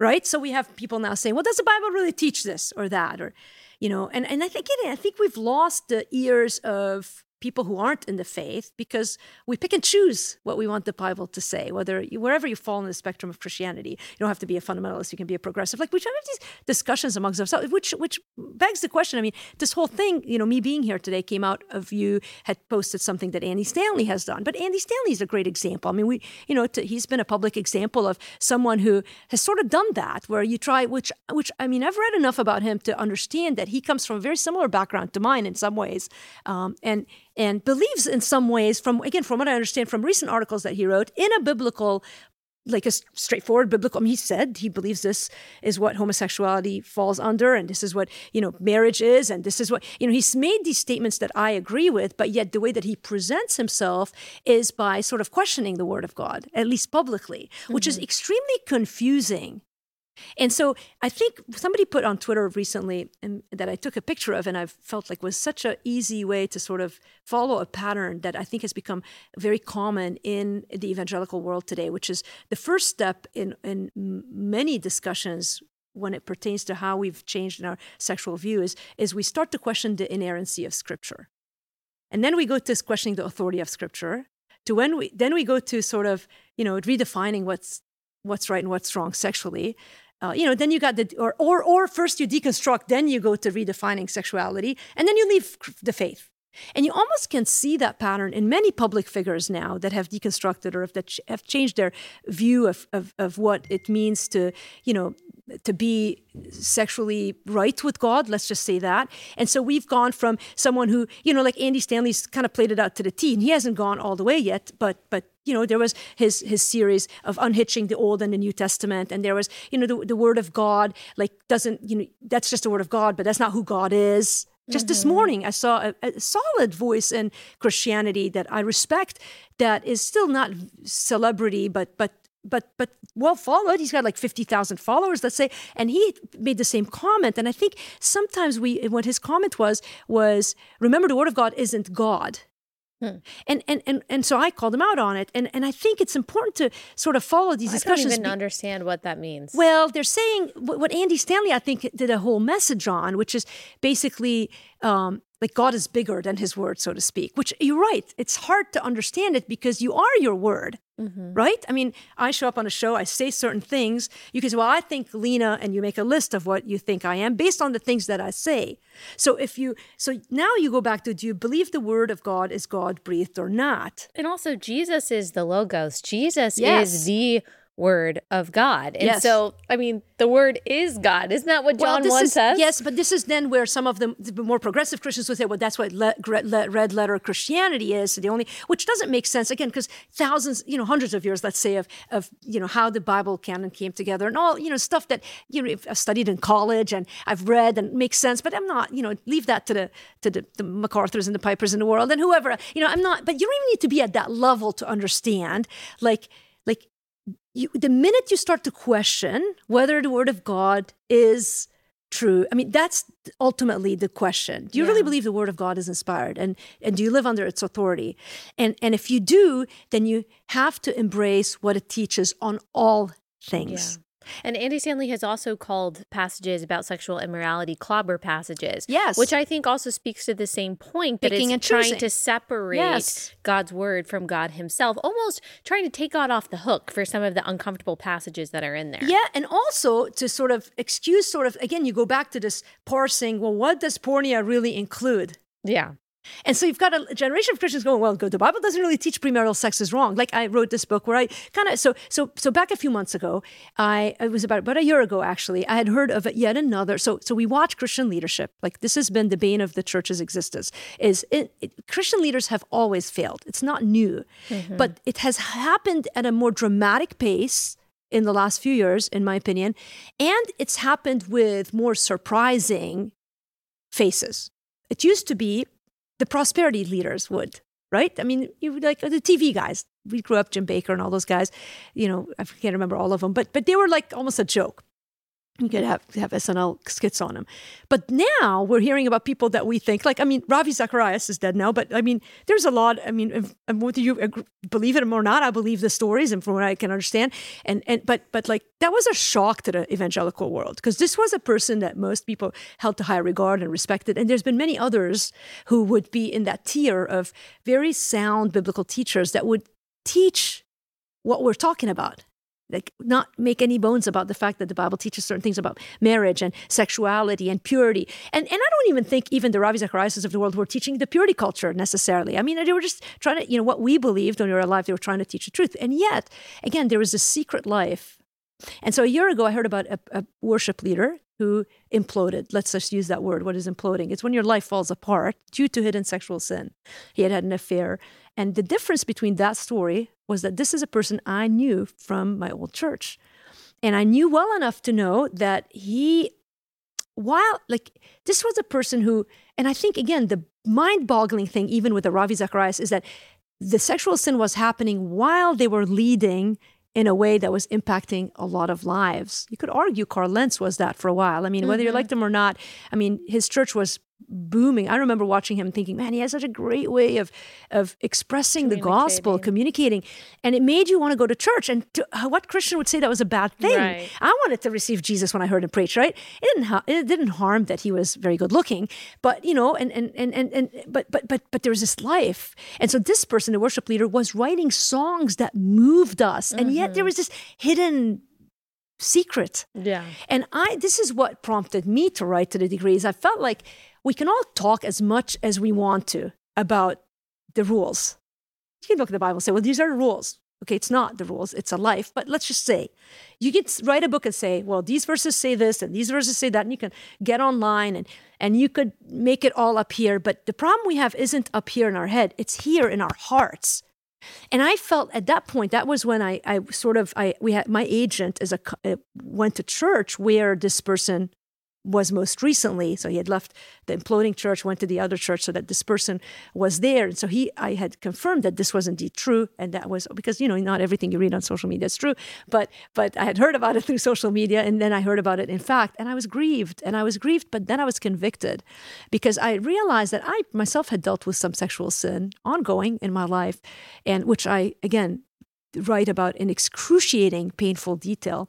right? So we have people now saying, well, does the Bible really teach this or that? Or, you know, and, and I think it, I think we've lost the ears of people who aren't in the faith because we pick and choose what we want the Bible to say, whether you, wherever you fall in the spectrum of Christianity. You don't have to be a fundamentalist, you can be a progressive. Like we have these discussions amongst ourselves, which which begs the question. I mean, this whole thing, you know, me being here today came out of you had posted something that Andy Stanley has done. But Andy Stanley is a great example. I mean, we, you know, to, he's been a public example of someone who has sort of done that, where you try, which which I mean, I've read enough about him to understand that he comes from a very similar background to mine in some ways, um, and and believes in some ways from again from what i understand from recent articles that he wrote in a biblical like a straightforward biblical I mean, he said he believes this is what homosexuality falls under and this is what you know marriage is and this is what you know he's made these statements that i agree with but yet the way that he presents himself is by sort of questioning the word of god at least publicly mm-hmm. which is mm-hmm. extremely confusing and so I think somebody put on Twitter recently and that I took a picture of and I felt like was such an easy way to sort of follow a pattern that I think has become very common in the evangelical world today, which is the first step in, in many discussions when it pertains to how we've changed in our sexual view is, is we start to question the inerrancy of scripture. And then we go to questioning the authority of scripture to when we then we go to sort of, you know, redefining what's what's right and what's wrong sexually uh, you know, then you got the or or or first you deconstruct, then you go to redefining sexuality, and then you leave the faith. And you almost can see that pattern in many public figures now that have deconstructed or that have changed their view of, of, of what it means to, you know, to be sexually right with God, let's just say that. And so we've gone from someone who, you know, like Andy Stanley's kind of played it out to the T, and he hasn't gone all the way yet, but but you know, there was his his series of unhitching the Old and the New Testament, and there was, you know, the, the Word of God, like doesn't, you know, that's just the Word of God, but that's not who God is. Just this mm-hmm. morning, I saw a, a solid voice in Christianity that I respect. That is still not celebrity, but but but but well followed. He's got like fifty thousand followers, let's say, and he made the same comment. And I think sometimes we, what his comment was was, remember, the Word of God isn't God. Hmm. And, and and and so I called him out on it, and and I think it's important to sort of follow these I don't discussions. even be- understand what that means. well, they're saying what what Andy Stanley, I think, did a whole message on, which is basically um, like God is bigger than His word, so to speak. Which you're right; it's hard to understand it because you are your word, right? I mean, I show up on a show, I say certain things. You can say, "Well, I think Lina," and you make a list of what you think I am based on the things that I say. So if you, so now you go back to, do you believe the word of God is God breathed or not? And also, Jesus is the Logos. Jesus Yes. is the Word of God. And Yes. so, I mean, the Word is God. Isn't that what John this 1 is, says? Yes, but this is then where some of the more progressive Christians would say, well, that's what le- le- red letter Christianity is. The only, which doesn't make sense again, because thousands, you know, hundreds of years, let's say, of of you know how the Bible canon came together and all, you know, stuff that you know I've studied in college and I've read and makes sense. But I'm not, you know, leave that to the to the, the MacArthur's and the Pipers in the world and whoever, you know, I'm not. But you don't even need to be at that level to understand, like you, the minute you start to question whether the word of God is true, I mean, that's ultimately the question. Do you really believe the word of God is inspired? And, and do you live under its authority? And, and if you do, then you have to embrace what it teaches on all things. And Andy Stanley has also called passages about sexual immorality clobber passages. Yes. Which I think also speaks to the same point that Picking it's trying choosing. to separate Yes. God's word from God himself, almost trying to take God off the hook for some of the uncomfortable passages that are in there. Yeah, and also to sort of excuse, sort of, again, you go back to this parsing, well, what does porneia really include? Yeah. And so you've got a generation of Christians going, well, good. The Bible doesn't really teach premarital sex is wrong. Like I wrote this book where I kind of so so so back a few months ago, I it was about about a year ago actually. I had heard of yet another. So so we watch Christian leadership. Like this has been the bane of the church's existence. Is it, it, Christian leaders have always failed. It's not new, mm-hmm. but it has happened at a more dramatic pace in the last few years, in my opinion, and it's happened with more surprising faces. It used to be the prosperity leaders would, right? I mean, you would like the TV guys. We grew up, Jim Bakker and all those guys. You know, I can't remember all of them, but but they were like almost a joke. You could have have SNL skits on them, but now we're hearing about people that we think like. I mean, Ravi Zacharias is dead now, but I mean, there's a lot. I mean, if, whether you ag- believe it or not, I believe the stories, and from what I can understand, and and but but like that was a shock to the evangelical world because this was a person that most people held to high regard and respected, and there's been many others who would be in that tier of very sound biblical teachers that would teach what we're talking about like not make any bones about the fact that the bible teaches certain things about marriage and sexuality and purity. And and i don't even think even the ravi zacharias of the world were teaching the purity culture necessarily. I mean they were just trying to you know what we believed when we were alive they were trying to teach the truth. And yet again there was a secret life. And so a year ago, I heard about a, a worship leader who imploded. Let's just use that word. What is imploding? It's when your life falls apart due to hidden sexual sin. He had had an affair. And the difference between that story was that this is a person I knew from my old church. And I knew well enough to know that he, while like this was a person who, and I think again, the mind boggling thing, even with the Ravi Zacharias, is that the sexual sin was happening while they were leading in a way that was impacting a lot of lives. You could argue Carl Lentz was that for a while. I mean, whether you mm-hmm. liked him or not, I mean, his church was booming. I remember watching him thinking, man, he has such a great way of of expressing the gospel, communicating. And it made you want to go to church. And to, uh, what Christian would say that was a bad thing? Right. I wanted to receive Jesus when I heard him preach, right? It didn't ha- it didn't harm that he was very good looking, but you know, and and and and, and but but but but there was this life. And so this person, the worship leader, was writing songs that moved us. And yet there was this hidden secret. Yeah. And I this is what prompted me to write to the degrees. I felt like we can all talk as much as we want to about the rules. You can look at the Bible and say, well, these are the rules. Okay, it's not the rules, it's a life. But let's just say you can write a book and say, well, these verses say this and these verses say that, and you can get online and and you could make it all up here. But the problem we have isn't up here in our head, it's here in our hearts. And I felt at that point, that was when I, I sort of, I, we had my agent as a, uh, went to church where this person was most recently. So he had left the imploding church, went to the other church, so that this person was there. And so he, I had confirmed that this was indeed true, and that was because you know not everything you read on social media is true, but but I had heard about it through social media, and then I heard about it in fact, and I was grieved, and I was grieved, but then I was convicted, because I realized that I myself had dealt with some sexual sin ongoing in my life, and which I again write about in excruciating, painful detail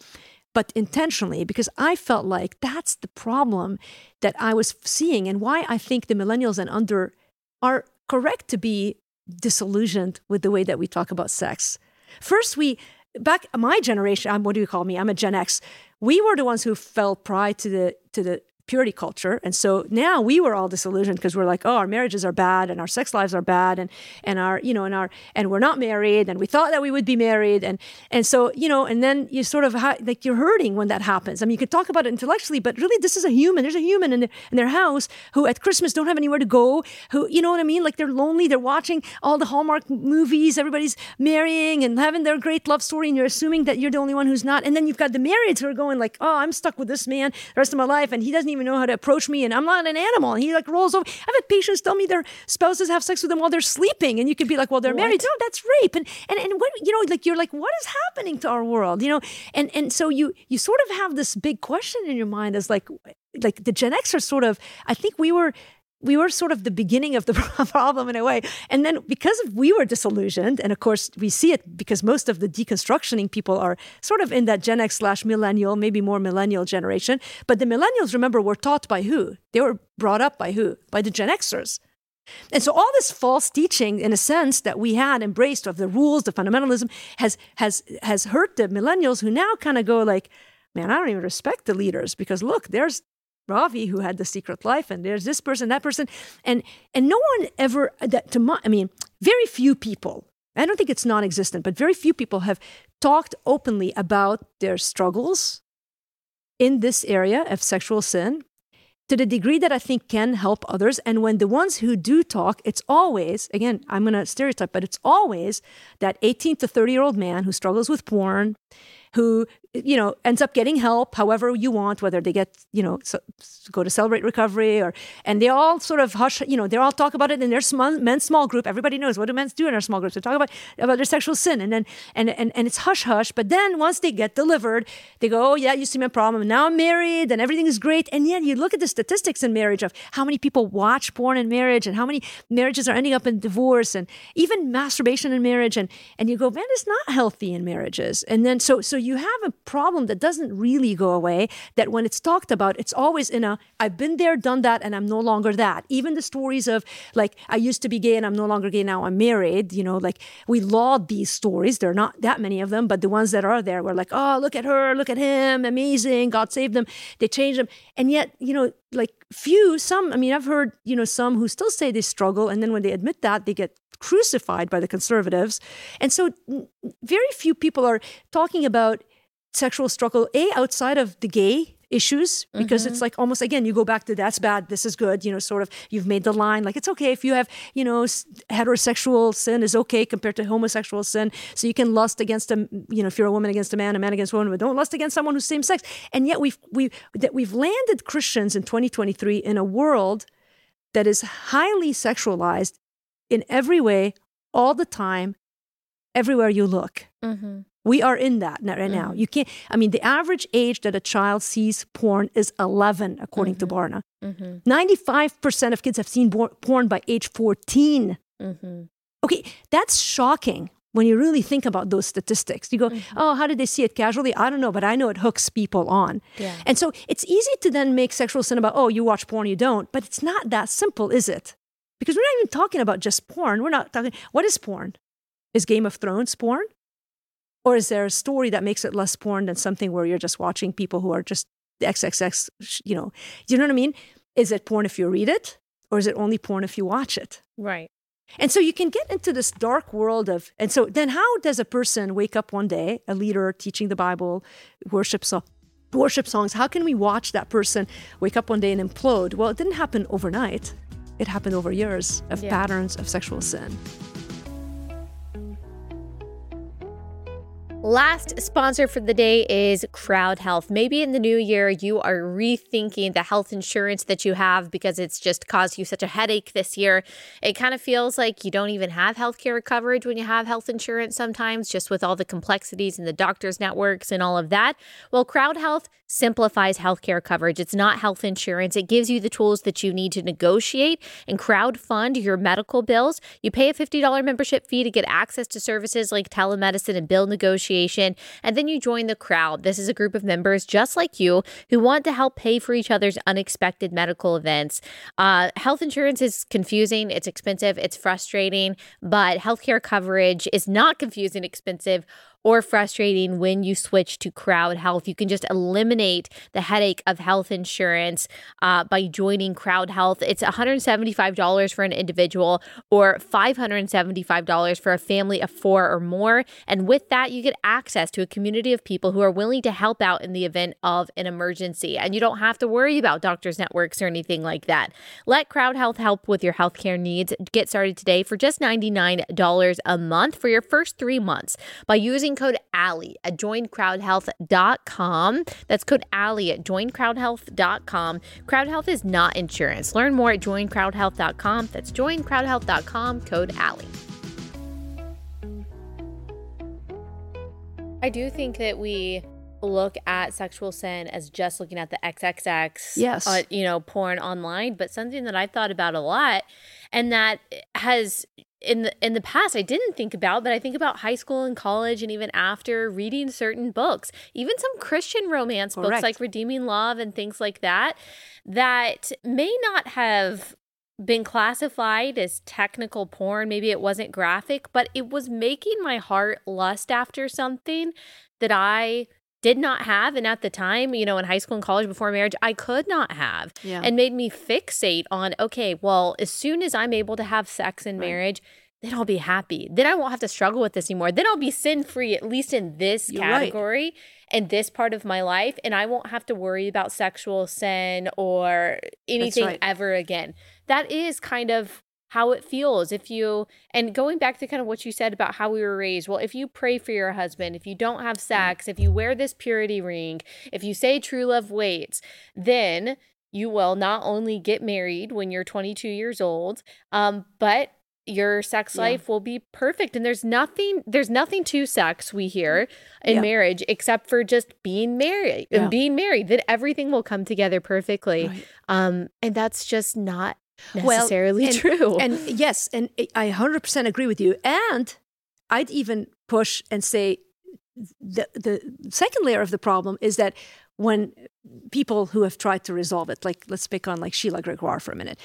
but intentionally because I felt like that's the problem that I was seeing and why I think the millennials and under are correct to be disillusioned with the way that we talk about sex. First, we back my generation. I'm what do you call me? I'm a Gen X. We were the ones who fell prey to the to the purity culture. And so now we were all disillusioned because we're like, oh, our marriages are bad and our sex lives are bad and and our, you know, and our and we're not married and we thought that we would be married. And and so, you know, and then you sort of ha- like you're hurting when that happens. I mean, you could talk about it intellectually, but really this is a human. There's a human in, in their house who at Christmas don't have anywhere to go, who, you know what I mean? Like they're lonely, they're watching all the Hallmark movies, everybody's marrying and having their great love story, and you're assuming that you're the only one who's not. And then you've got the marrieds who are going like, oh, I'm stuck with this man the rest of my life, and he doesn't even even know how to approach me and I'm not an animal. And he like rolls over. I've had patients tell me their spouses have sex with them while they're sleeping. And you could be like, well, they're what? married. No, that's rape. And, and, and what, you know, like, you're like, what is happening to our world? You know? And, and so you, you sort of have this big question in your mind as like, like the Gen X are sort of, I think we were, we were sort of the beginning of the problem in a way. And then because we were disillusioned, and of course we see it because most of the deconstructioning people are sort of in that Gen X slash millennial, maybe more millennial generation. But the millennials, remember, were taught by who? They were brought up by who? By the Gen Xers. And so all this false teaching, in a sense, that we had embraced of the rules, the fundamentalism, has has has hurt the millennials who now kind of go like, man, I don't even respect the leaders because look, there's Ravi who had the secret life, and there's this person, that person, and and no one ever that to my, I mean, very few people. I don't think it's non-existent, but very few people have talked openly about their struggles in this area of sexual sin to the degree that I think can help others. And when the ones who do talk, it's always, again, I'm going to stereotype, but it's always that 18 to 30 year old man who struggles with porn, who you know ends up getting help however you want whether they get you know so, go to celebrate recovery or and they all sort of hush you know they all talk about it in their small, men's small group. Everybody knows what do men do in our small groups. They talk about about their sexual sin and then and and, and it's hush hush but then once they get delivered they go oh yeah you see my problem. Now i'm married and everything is great. And yet you look at the statistics in marriage of how many people watch porn in marriage and how many marriages are ending up in divorce and even masturbation in marriage and and you go man it's not healthy in marriages. And then so so you have a problem that doesn't really go away. That when it's talked about, it's always in a I've been there, done that, and I'm no longer that. Even the stories of like I used to be gay and I'm no longer gay now I'm married. You know, like we laud these stories. There are not that many of them, but the ones that are there we're like, oh, look at her, look at him, amazing, God saved them. They changed them, and yet you know, like few, some. I mean, I've heard you know some who still say they struggle, and then when they admit that, they get crucified by the conservatives. And so very few people are talking about sexual struggle, A, outside of the gay issues because mm-hmm. it's like almost again you go back to that's bad this is good you know sort of you've made the line like it's okay if you have you know heterosexual sin is okay compared to homosexual sin so you can lust against a you know if you're a woman against a man a man against a woman but don't lust against someone who's same sex and yet we've we that we've landed Christians in 2023 in a world that is highly sexualized in every way all the time everywhere you look mm-hmm. We are in that right mm-hmm. now. You can't, I mean, the average age that a child sees porn is 11, according mm-hmm. to Barna. Mm-hmm. 95% of kids have seen porn by age 14. Mm-hmm. Okay, that's shocking when you really think about those statistics. You go, mm-hmm. oh, how did they see it casually? I don't know, but I know it hooks people on. Yeah. And so it's easy to then make sexual sin about, oh, you watch porn, you don't. But it's not that simple, is it? Because we're not even talking about just porn. We're not talking, what is porn? Is Game of Thrones porn? Or is there a story that makes it less porn than something where you're just watching people who are just the XXX, you know? Do you know what I mean? Is it porn if you read it? Or is it only porn if you watch it? Right. And so you can get into this dark world of, and so then how does a person wake up one day, a leader teaching the Bible, worship so worship songs, how can we watch that person wake up one day and implode? Well, it didn't happen overnight. It happened over years of Yeah. patterns of sexual sin. Last sponsor for the day is Crowd Health. Maybe in the new year, you are rethinking the health insurance that you have because it's just caused you such a headache this year. It kind of feels like you don't even have healthcare coverage when you have health insurance sometimes, just with all the complexities and the doctors' networks and all of that. Well, Crowd Health simplifies healthcare coverage. It's not health insurance, it gives you the tools that you need to negotiate and crowd fund your medical bills. You pay a $50 membership fee to get access to services like telemedicine and bill negotiation, and then you join the crowd. This is a group of members just like you who want to help pay for each other's unexpected medical events. Uh, health insurance is confusing, it's expensive, it's frustrating, but healthcare coverage is not confusing, expensive, or frustrating when you switch to crowd health. You can just eliminate the headache of health insurance uh, by joining crowd health. It's $175 for an individual or $575 for a family of four or more. And with that, you get access to a community of people who are willing to help out in the event of an emergency. And you don't have to worry about doctors' networks or anything like that. Let Crowd Health help with your healthcare needs. Get started today for just $99 a month for your first three months by using code ALLIE at joincrowdhealth.com. That's code ALLIE at joincrowdhealth.com. Crowd Health is not insurance. Learn more at joincrowdhealth.com. That's joincrowdhealth.com, code ALLIE. I do think that we look at sexual sin as just looking at the XXX, Yes. uh, you know, porn online, but something that I've thought about a lot, and that has in the in the past I didn't think about, but I think about high school and college, and even after reading certain books, even some Christian romance books like Redeeming Love and things like that, that may not have been classified as technical porn. Maybe it wasn't graphic, but it was making my heart lust after something that I did not have. And at the time, you know, in high school and college before marriage, I could not have. Yeah. And made me fixate on, okay, well, as soon as I'm able to have sex in Right. marriage, then I'll be happy. Then I won't have to struggle with this anymore. Then I'll be sin free, at least in this You're right. category and this part of my life. And I won't have to worry about sexual sin or anything right. ever again. That is kind of how it feels if you and going back to kind of what you said about how we were raised well if you pray for your husband if you don't have sex if you wear this purity ring if you say true love waits then you will not only get married when you're 22 years old um, but your sex Yeah. life will be perfect and there's nothing there's nothing to sex we hear in Yeah. marriage except for just being married Yeah. and being married then everything will come together perfectly Right. um and that's just not Well, necessarily and- true And yes, and I 100% agree with you. And I'd even push and say the the second layer of the problem is that when people who have tried to resolve it, like let's pick on like Sheila Gregoire for a minute,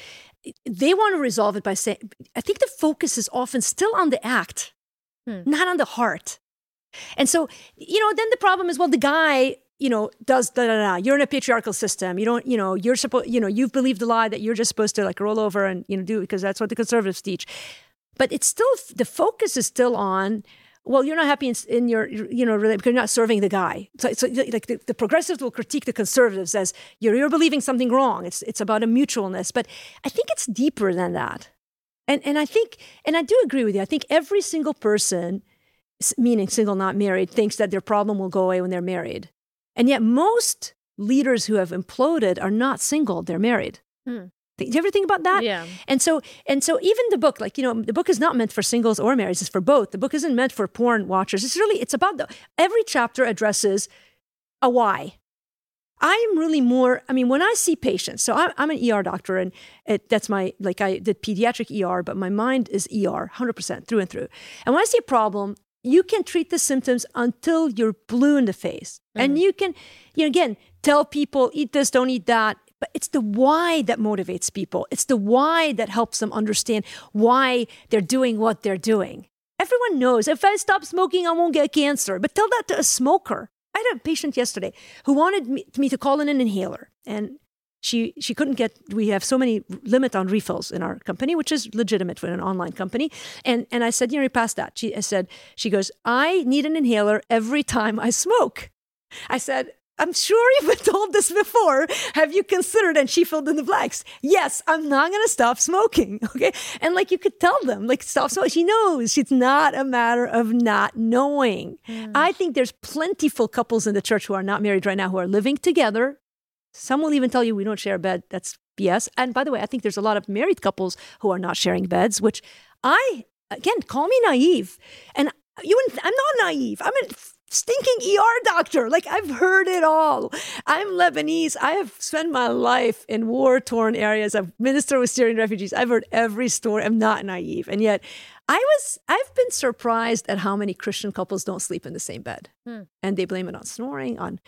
they want to resolve it by saying, I think the focus is often still on the act, Hmm. not on the heart. And so, you know, then the problem is, well, the guy, you know, does da da da. You're in a patriarchal system. You don't, you know, you're supposed, you know, you've believed the lie that you're just supposed to like roll over and you know do because that's what the conservatives teach. But it's still the focus is still on. Well, you're not happy in, in your, you know, because you're not serving the guy. So, so like the, the progressives will critique the conservatives as you're, you're believing something wrong. It's, it's about a mutualness. But I think it's deeper than that. And, and I think, and I do agree with you. I think every single person, meaning single, not married, thinks that their problem will go away when they're married. And yet most leaders who have imploded are not single, they're married. Hmm. Do you ever think about that? yeah And so, and so, even the book, like you know, the book is not meant for singles or marrieds; it's for both. The book isn't meant for porn watchers. It's really, it's about the every chapter addresses a why. I am really more. I mean, when I see patients, so I'm, I'm an ER doctor, and it, that's my like I did pediatric ER, but my mind is ER, hundred percent through and through. And when I see a problem, you can treat the symptoms until you're blue in the face, and mm-hmm. you can, you know, again, tell people eat this, don't eat that. But it's the why that motivates people. It's the why that helps them understand why they're doing what they're doing. Everyone knows if I stop smoking, I won't get cancer. But tell that to a smoker. I had a patient yesterday who wanted me, me to call in an inhaler. And she she couldn't get we have so many limit on refills in our company which is legitimate for an online company and and i said you know you passed that she I said she goes i need an inhaler every time i smoke i said I'm sure you've been told this before. Have you considered? And she filled in the blanks. Yes, I'm not going to stop smoking. Okay. And like you could tell them, like, stop smoking. She knows it's not a matter of not knowing. Mm. I think there's plentiful couples in the church who are not married right now who are living together. Some will even tell you we don't share a bed. That's BS. And by the way, I think there's a lot of married couples who are not sharing beds, which I, again, call me naive. And you, I'm not naive. I'm a stinking ER doctor. Like I've heard it all. I'm Lebanese. I have spent my life in war torn areas. I've ministered with Syrian refugees. I've heard every story. I'm not naive. And yet I was, I've been surprised at how many Christian couples don't sleep in the same bed. Hmm. And they blame it on snoring, on,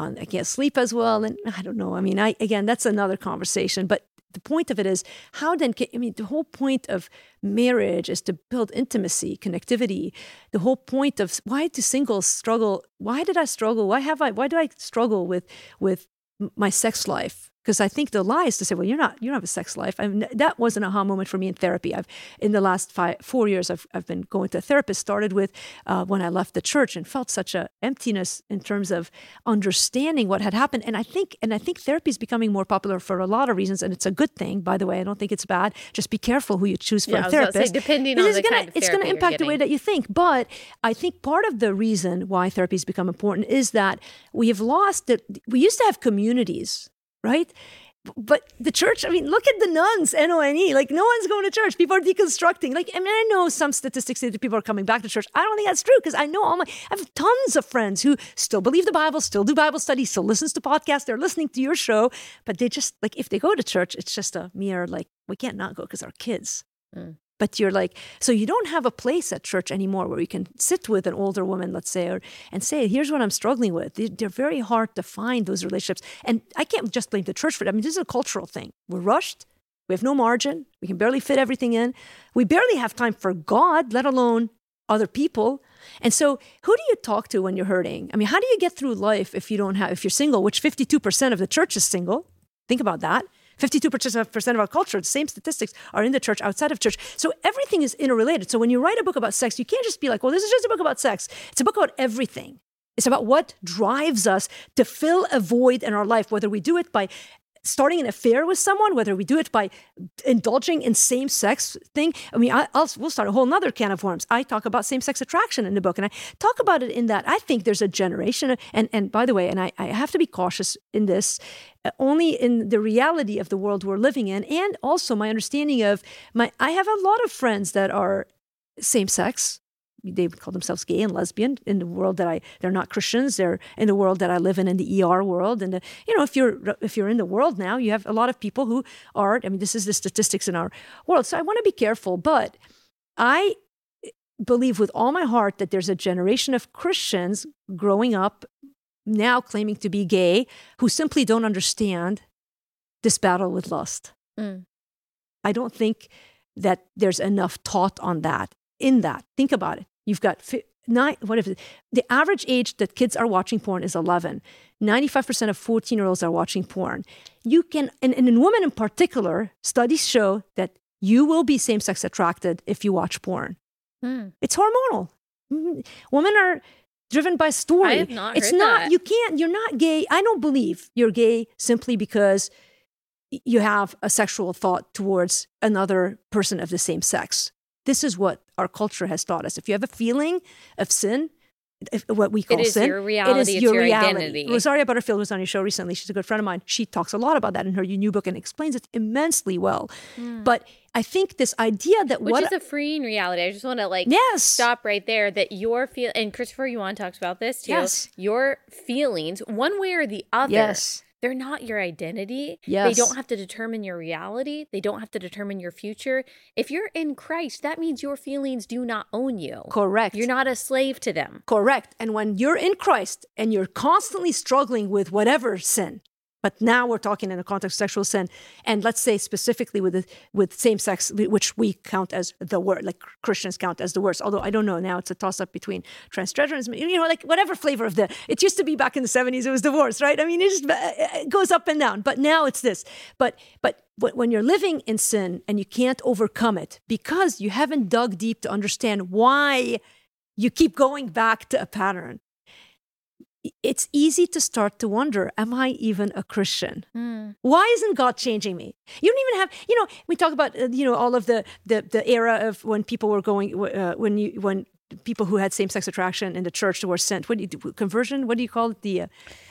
on I can't sleep as well. And I don't know. I mean, I, again, that's another conversation, but the point of it is how then can, i mean the whole point of marriage is to build intimacy connectivity the whole point of why do singles struggle why did i struggle why have i why do i struggle with with my sex life because I think the lie is to say, well, you're not, you don't have a sex life. I mean, that was an aha moment for me in therapy. I've in the last five, four years, I've, I've been going to a therapist. Started with uh, when I left the church and felt such a emptiness in terms of understanding what had happened. And I think, and I think therapy is becoming more popular for a lot of reasons, and it's a good thing. By the way, I don't think it's bad. Just be careful who you choose for yeah, a therapist. Say, depending on the gonna, kind of it's going to impact the way that you think. But I think part of the reason why therapy has become important is that we have lost that. We used to have communities, right? but the church, I mean, look at the nones, N O N E. Like, no one's going to church. People are deconstructing. Like, I mean, I know some statistics say that people are coming back to church. I don't think that's true because I know all my, I have tons of friends who still believe the Bible, still do Bible study, still listens to podcasts. They're listening to your show, but they just, like, if they go to church, it's just a mere, like, we can't not go because our kids. Mm but you're like so you don't have a place at church anymore where you can sit with an older woman let's say or and say here's what i'm struggling with. They're very hard to find those relationships. And i can't just blame the church for it i mean this is a cultural thing. We're rushed. We have no margin. We can barely fit everything in. We barely have time for god let alone other people. And so who do you talk to when you're hurting? I mean how do you get through life if you don't have if you're single which 52% of the church is single? Think about that 52% of our culture, the same statistics are in the church, outside of church. So everything is interrelated. So when you write a book about sex, you can't just be like, well, this is just a book about sex. It's a book about everything. It's about what drives us to fill a void in our life, whether we do it by starting an affair with someone, whether we do it by indulging in same sex thing. I mean, I, will we'll start a whole nother can of worms. I talk about same sex attraction in the book, and I talk about it in that I think there's a generation. And and by the way, and I, I have to be cautious in this, uh, only in the reality of the world we're living in, and also my understanding of my. I have a lot of friends that are same sex they would call themselves gay and lesbian in the world that I they're not Christians they're in the world that I live in in the ER world and the, you know if you're if you're in the world now you have a lot of people who are I mean this is the statistics in our world so I want to be careful but I believe with all my heart that there's a generation of Christians growing up now claiming to be gay who simply don't understand this battle with lust mm. I don't think that there's enough taught on that in that. Think about it. You've got fi- nine, what if the average age that kids are watching porn is 11. 95% of 14 year olds are watching porn. You can, and, and in women in particular, studies show that you will be same sex attracted if you watch porn. Hmm. It's hormonal. Mm-hmm. Women are driven by story. I have not it's not, that. you can't, you're not gay. I don't believe you're gay simply because you have a sexual thought towards another person of the same sex. This is what our culture has taught us. If you have a feeling of sin, if, what we call it is sin, your reality, it is it's your, your reality. identity. Rosaria Butterfield was on your show recently. She's a good friend of mine. She talks a lot about that in her new book and explains it immensely well. Mm. But I think this idea that which what is a freeing reality. I just want to like yes. stop right there. That your feel and Christopher Yuan talks about this too. Yes. Your feelings, one way or the other. Yes they're not your identity. Yes. They don't have to determine your reality. They don't have to determine your future. If you're in Christ, that means your feelings do not own you. Correct. You're not a slave to them. Correct. And when you're in Christ and you're constantly struggling with whatever sin, But now we're talking in the context of sexual sin, and let's say specifically with the, with same sex, which we count as the word, like Christians count as the worst. Although I don't know now, it's a toss up between transgenderism, you know, like whatever flavor of the. It used to be back in the seventies, it was divorce, right? I mean, it just it goes up and down. But now it's this. But but when you're living in sin and you can't overcome it because you haven't dug deep to understand why you keep going back to a pattern it's easy to start to wonder am i even a christian? Mm. why isn't god changing me? You don't even have you know we talk about uh, you know all of the the, the era of when people were going uh, when you when people who had same-sex attraction in the church were sent. What do you do conversion? What do you call it? The uh,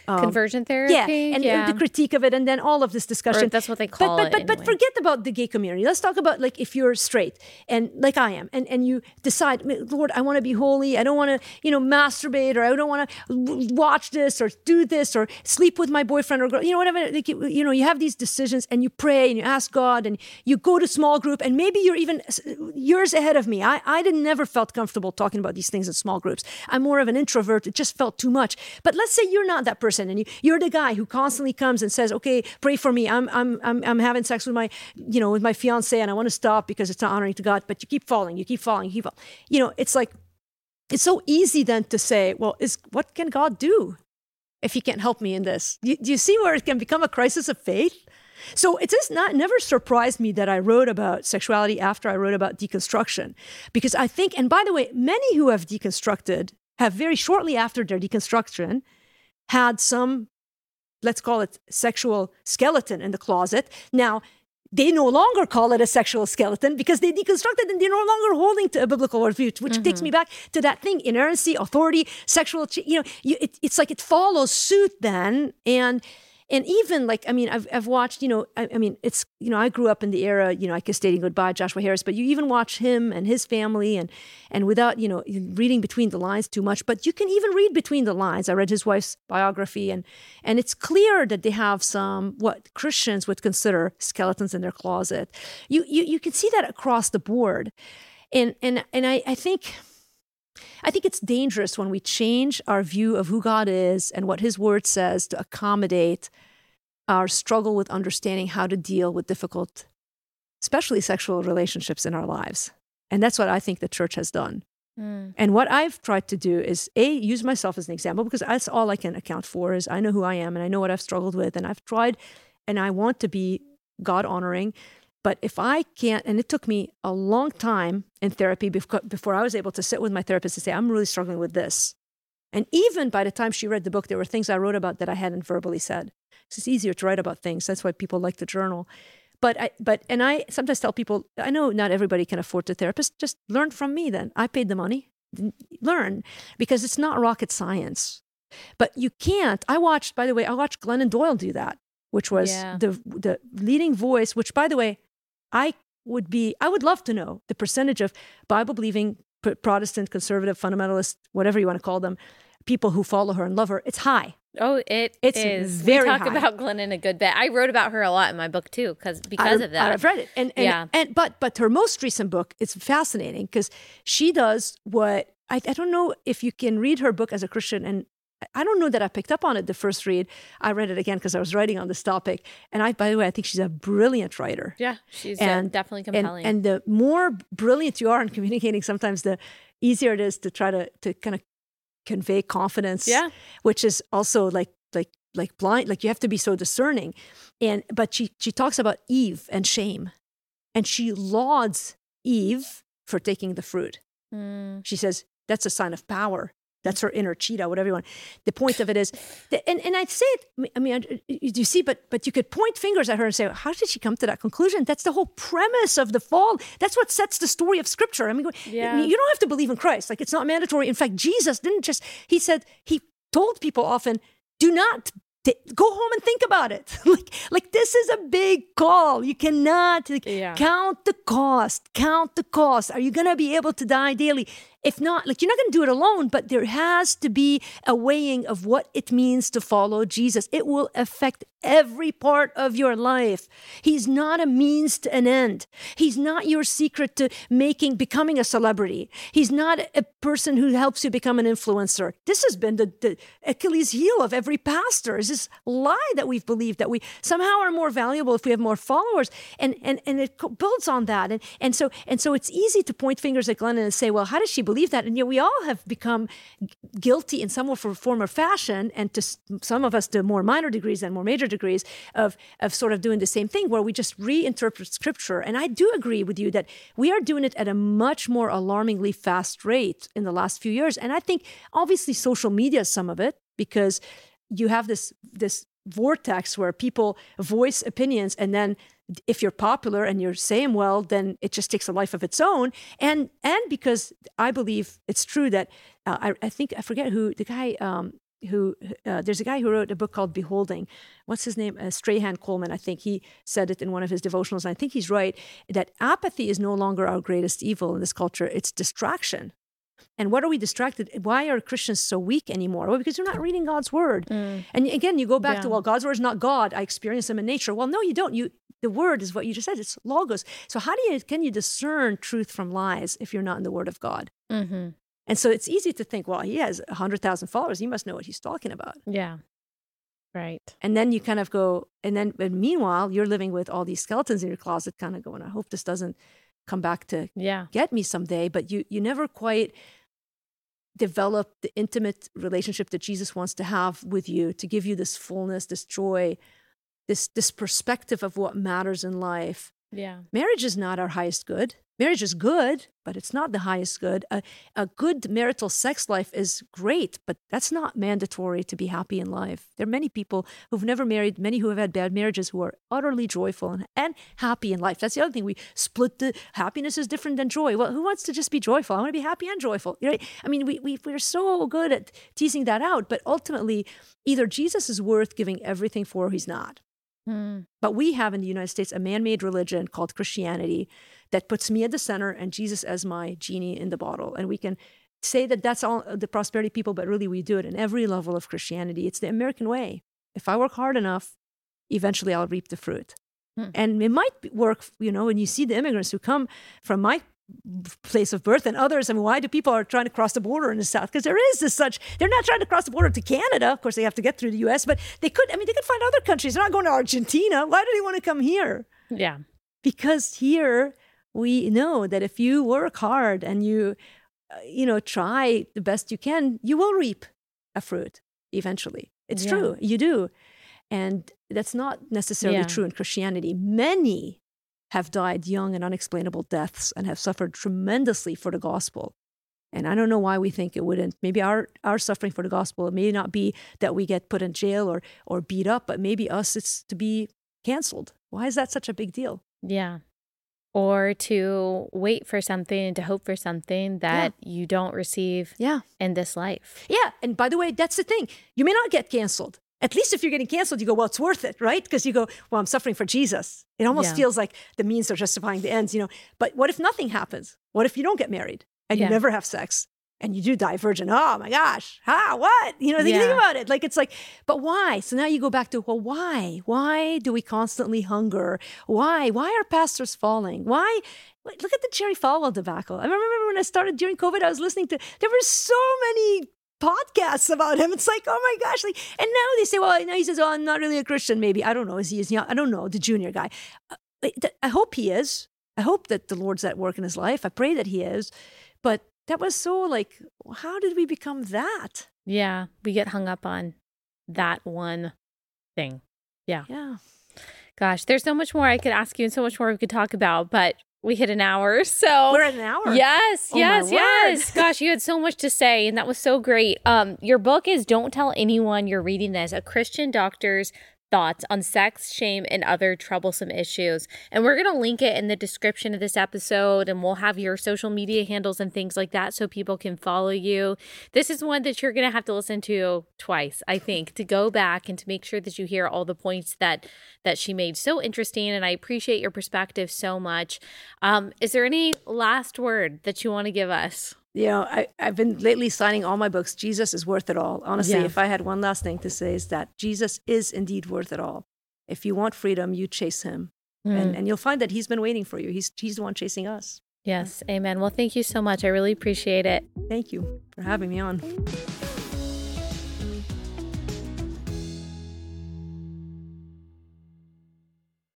um, conversion therapy. Yeah, and, yeah. and, the critique of it, and then all of this discussion. Or that's what they call but, but, it. But, but forget about the gay community. Let's talk about like if you're straight and like I am, and, and you decide, Lord, I want to be holy. I don't want to, you know, masturbate, or I don't want to watch this, or do this, or sleep with my boyfriend or girl. You know, whatever. Like, you know, you have these decisions, and you pray and you ask God, and you go to small group, and maybe you're even years ahead of me. I I didn't never felt comfortable talking about these things in small groups. I'm more of an introvert. It just felt too much. But let's say you're not that person, and you you're the guy who constantly comes and says, "Okay, pray for me. I'm I'm I'm, I'm having sex with my you know with my fiance and I want to stop because it's not honoring to God." But you keep falling, you keep falling, you keep falling. You know, it's like it's so easy then to say, "Well, is what can God do if He can't help me in this?" You, do you see where it can become a crisis of faith? So it does not never surprised me that I wrote about sexuality after I wrote about deconstruction, because I think, and by the way, many who have deconstructed have very shortly after their deconstruction had some let's call it sexual skeleton in the closet. Now, they no longer call it a sexual skeleton because they deconstructed and they're no longer holding to a biblical worldview, which mm-hmm. takes me back to that thing inerrancy, authority, sexual, you know, you, it, it's like it follows suit then. And and even like i mean i've, I've watched you know I, I, mean it's you know i grew up in the era you know i kissed dating goodbye joshua harris but you even watch him and his family and and without you know reading between the lines too much but you can even read between the lines. I read his wife's biography and and it's clear that they have some what christians would consider skeletons in their closet. You you, you can see that across the board. And and and i i think I think it's dangerous when we change our view of who God is and what His Word says to accommodate our struggle with understanding how to deal with difficult, especially sexual relationships in our lives. And that's what I think the church has done. Mm. And what I've tried to do is a use myself as an example because that's all I can account for is I know who I am and I know what I've struggled with and I've tried and I want to be God honoring but if I can't, and it took me a long time in therapy before I was able to sit with my therapist and say, I'm really struggling with this. And even by the time she read the book, there were things I wrote about that I hadn't verbally said. It's easier to write about things. That's why people like the journal. But I, but, and I sometimes tell people, I know not everybody can afford a therapist. Just learn from me then. I paid the money. Learn because it's not rocket science. But you can't. I watched, by the way, I watched Glennon Doyle do that, which was yeah. the the leading voice. Which, by the way, I would be, I would love to know the percentage of Bible believing Protestant, conservative, fundamentalist, whatever you want to call them, people who follow her and love her. It's high. Oh, it it's is. Very we talk high. about Glennon a good bit. I wrote about her a lot in my book too, because because I, of that. I've read it, and, and yeah, and but but her most recent book is fascinating because she does what I, I don't know if you can read her book as a Christian and I don't know that I picked up on it the first read. I read it again because I was writing on this topic. And I, by the way, I think she's a brilliant writer. Yeah, she's uh, and, definitely compelling. And, and, the more brilliant you are in communicating, sometimes the easier it is to try to to kind of convey confidence. Yeah, which is also like like like blind. Like you have to be so discerning. And but she she talks about Eve and shame, and she lauds Eve for taking the fruit. Mm. She says that's a sign of power. That's her inner cheetah, whatever you want. The point of it is, that, and, and I'd say it, I mean, you see, but, but you could point fingers at her and say, how did she come to that conclusion? That's the whole premise of the fall. That's what sets the story of scripture. I mean, yeah. you don't have to believe in Christ. Like, it's not mandatory. In fact, Jesus didn't just, he said, he told people often, do not go home and think about it. like, like this is a big call. You cannot like, yeah. count the cost. Count the cost. Are you gonna be able to die daily? If not, like you're not going to do it alone, but there has to be a weighing of what it means to follow Jesus. It will affect every part of your life. He's not a means to an end. He's not your secret to making, becoming a celebrity. He's not a person who helps you become an influencer. This has been the, the Achilles heel of every pastor is this lie that we've believed that we somehow are more valuable if we have more followers. And, and, and it builds on that. And, and so, and so it's easy to point fingers at Glennon and say, well, how does she believe that? And yet we all have become guilty in some form or fashion, and to some of us to more minor degrees and more major degrees of of sort of doing the same thing, where we just reinterpret scripture. And I do agree with you that we are doing it at a much more alarmingly fast rate in the last few years. And I think obviously social media is some of it because you have this this vortex where people voice opinions and then if you're popular and you're saying well then it just takes a life of its own. And and because i believe it's true that uh, I, I think i forget who the guy um, who uh, there's a guy who wrote a book called beholding. What's his name? Uh, strahan coleman i think. He said it in one of his devotionals i think he's right that apathy is no longer our greatest evil in this culture. It's distraction and what are we distracted? Why are Christians so weak anymore? Well, because you're not reading God's word. Mm. And again, you go back yeah. to, well, God's word is not God. I experience him in nature. Well, no, you don't. You the word is what you just said. It's logos. So how do you can you discern truth from lies if you're not in the word of God? Mm-hmm. And so it's easy to think, well, he has hundred thousand followers. He must know what he's talking about. Yeah. Right. And then you kind of go, and then but meanwhile, you're living with all these skeletons in your closet, kind of going, I hope this doesn't come back to yeah. get me someday. But you you never quite develop the intimate relationship that Jesus wants to have with you to give you this fullness, this joy, this this perspective of what matters in life. Yeah. Marriage is not our highest good. Marriage is good, but it's not the highest good. A, a good marital sex life is great, but that's not mandatory to be happy in life. There are many people who've never married, many who have had bad marriages who are utterly joyful and, and happy in life. That's the other thing. We split the happiness is different than joy. Well, who wants to just be joyful? I want to be happy and joyful. Know, I mean, we, we, we're so good at teasing that out, but ultimately, either Jesus is worth giving everything for or he's not. Hmm. But we have in the United States a man made religion called Christianity that puts me at the center and Jesus as my genie in the bottle. And we can say that that's all the prosperity people, but really we do it in every level of Christianity. It's the American way. If I work hard enough, eventually I'll reap the fruit. Hmm. And it might work, you know, when you see the immigrants who come from my place of birth and others. I mean, why do people are trying to cross the border in the South? Because there is this such, they're not trying to cross the border to Canada. Of course, they have to get through the US, but they could, I mean, they could find other countries. They're not going to Argentina. Why do they want to come here? Yeah. Because here we know that if you work hard and you, uh, you know, try the best you can, you will reap a fruit eventually. It's yeah. true. You do. And that's not necessarily yeah. true in Christianity. Many have died young and unexplainable deaths and have suffered tremendously for the gospel. And I don't know why we think it wouldn't. Maybe our, our suffering for the gospel, it may not be that we get put in jail or, or beat up, but maybe us, it's to be canceled. Why is that such a big deal? Yeah. Or to wait for something and to hope for something that yeah. you don't receive yeah. in this life. Yeah. And by the way, that's the thing. You may not get canceled. At least if you're getting canceled, you go, well, it's worth it, right? Because you go, well, I'm suffering for Jesus. It almost yeah. feels like the means are justifying the ends, you know. But what if nothing happens? What if you don't get married and yeah. you never have sex and you do die virgin? Oh my gosh, how, what? You know, yeah. think about it. Like, it's like, but why? So now you go back to, well, why? Why do we constantly hunger? Why? Why are pastors falling? Why? Look at the Jerry Falwell debacle. I remember when I started during COVID, I was listening to, there were so many podcasts about him. It's like, oh my gosh. Like, and now they say, well, now he says, oh, I'm not really a Christian. Maybe I don't know. Is he? Is he? I don't know. The junior guy. Uh, I hope he is. I hope that the Lord's at work in his life. I pray that he is. But that was so like, how did we become that? Yeah, we get hung up on that one thing. Yeah. Yeah. Gosh, there's so much more I could ask you and so much more we could talk about, but we hit an hour. So we're at an hour. Yes, oh yes, yes. Gosh, you had so much to say, and that was so great. Um, your book is "Don't Tell Anyone You're Reading This: A Christian Doctor's thoughts on sex, shame, and other troublesome issues. And we're going to link it in the description of this episode, and we'll have your social media handles and things like that so people can follow you. This is one that you're going to have to listen to twice, I think, to go back and to make sure that you hear all the points that that she made so interesting. And I appreciate your perspective so much. Um, is there any last word that you want to give us? You know, I, I've been lately signing all my books. Jesus is worth it all. Honestly, Yeah. if I had one last thing to say, is that Jesus is indeed worth it all. If you want freedom, you chase him. Mm. And, and you'll find that he's been waiting for you. He's, he's the one chasing us. Yes. Amen. Well, thank you so much. I really appreciate it. Thank you for having me on.